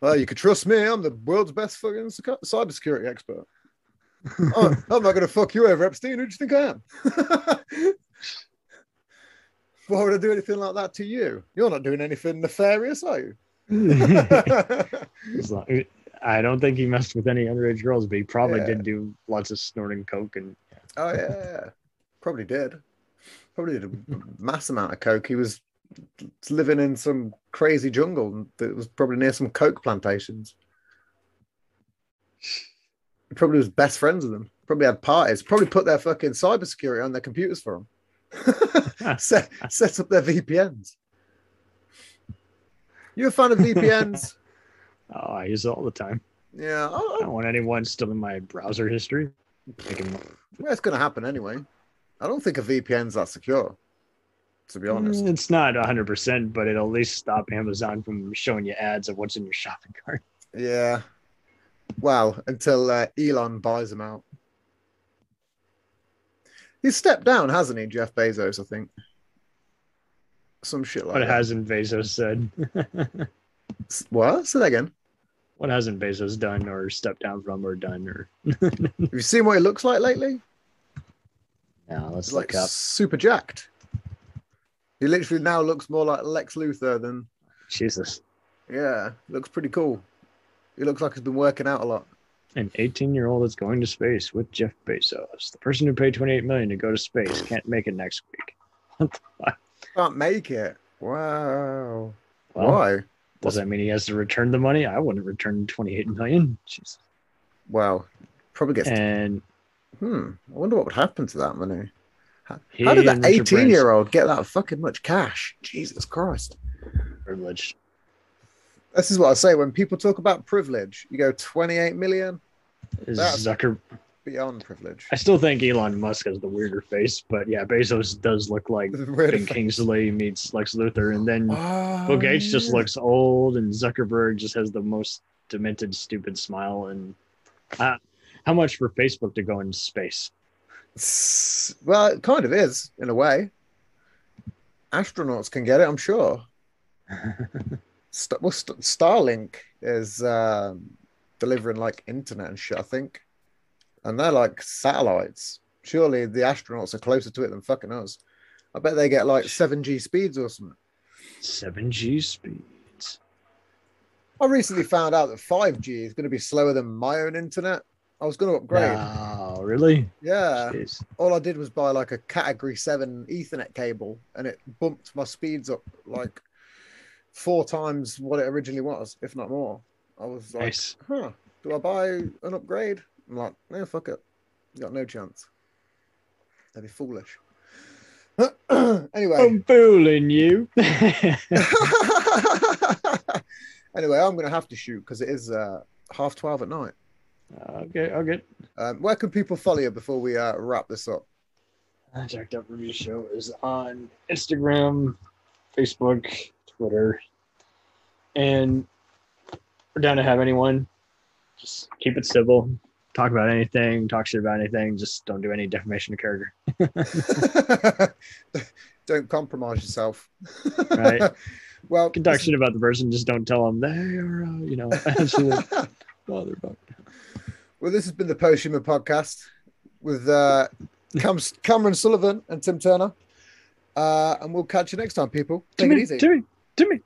well, you could trust me. I'm the world's best fucking cybersecurity expert. (laughs) oh, I'm not going to fuck you over, Epstein. Who do you think I am? Why would I do anything like that to you? You're not doing anything nefarious, are you? I don't think he messed with any underage girls, but he probably yeah. did do lots of snorting coke and. Oh yeah, probably did. Probably did a mass amount of coke. He was living in some crazy jungle that was probably near some coke plantations. He probably was best friends with them. Probably had parties. Probably put their fucking cybersecurity on their computers for them. (laughs) set, set up their VPNs. You a fan of VPNs? (laughs) oh, I use it all the time. Yeah. I don't want anyone still in my browser history. Can... Well, it's going to happen anyway. I don't think a VPN's that secure, to be honest. Mm, it's not 100%, but it'll at least stop Amazon from showing you ads of what's in your shopping cart. Yeah. Well, until uh, Elon buys them out. He's stepped down, hasn't he, Jeff Bezos? I think some shit like what that. hasn't Bezos said? what? Say that again. What hasn't Bezos done or stepped down from or done or? (laughs) Have you seen what he looks like lately? Yeah, let's look like up. Super jacked. He literally now looks more like Lex Luthor than. Jesus. Yeah, looks pretty cool. He looks like he's been working out a lot. An 18 year old is going to space with Jeff Bezos. The person who paid 28 million to go to space can't make it next week. (laughs) What the fuck? Can't make it. Wow. Well, Why? Does that mean he has to return the money? I wouldn't return 28 million. Jeez. Wow. Probably gets. And hmm. I wonder what would happen to that money. How, how did that 18 year old get that fucking much cash? Jesus Christ. Privilege. This is what I say when people talk about privilege. You go 28 million. Is Zucker beyond privilege? I still think Elon Musk has the weirder face, but yeah, Bezos does look like (laughs) Ben Kingsley meets Lex Luthor, and then oh, Bill Gates yeah. just looks old, and Zuckerberg just has the most demented, stupid smile. And uh, how much for Facebook to go into space? Well, it kind of is in a way. Astronauts can get it, I'm sure. (laughs) St- well, St- Starlink is um, delivering like internet and shit, I think, and they're like satellites. Surely the astronauts are closer to it than fucking us. I bet they get like seven G speeds or something. Seven G speeds. I recently found out that five G is going to be slower than my own internet. I was going to upgrade. Oh, really? Yeah. Jeez. All I did was buy like a Category Seven Ethernet cable, and it bumped my speeds up like four times what it originally was, if not more. I was like, nice. huh, do I buy an upgrade? I'm like, no, fuck it. You got no chance. That'd be foolish. (clears throat) anyway. I'm fooling you. (laughs) anyway, I'm going to have to shoot because it is uh, half 12 at night. Okay, okay. Um, where can people follow you before we uh, wrap this up? Jacked Up Review Show is on Instagram, Facebook, Twitter, and we're down to have anyone. Just keep it civil. Talk about anything. Talk shit about anything. Just don't do any defamation of character. (laughs) Don't compromise yourself. Right. (laughs) well, can talk shit about the person. Just don't tell them they are, uh, you know, (laughs) absolute motherfucker. well, this has been the Post podcast with uh, Cam- Cameron Sullivan and Tim Turner. Uh, and we'll catch you next time, people. Take it easy. Timmy, Timmy.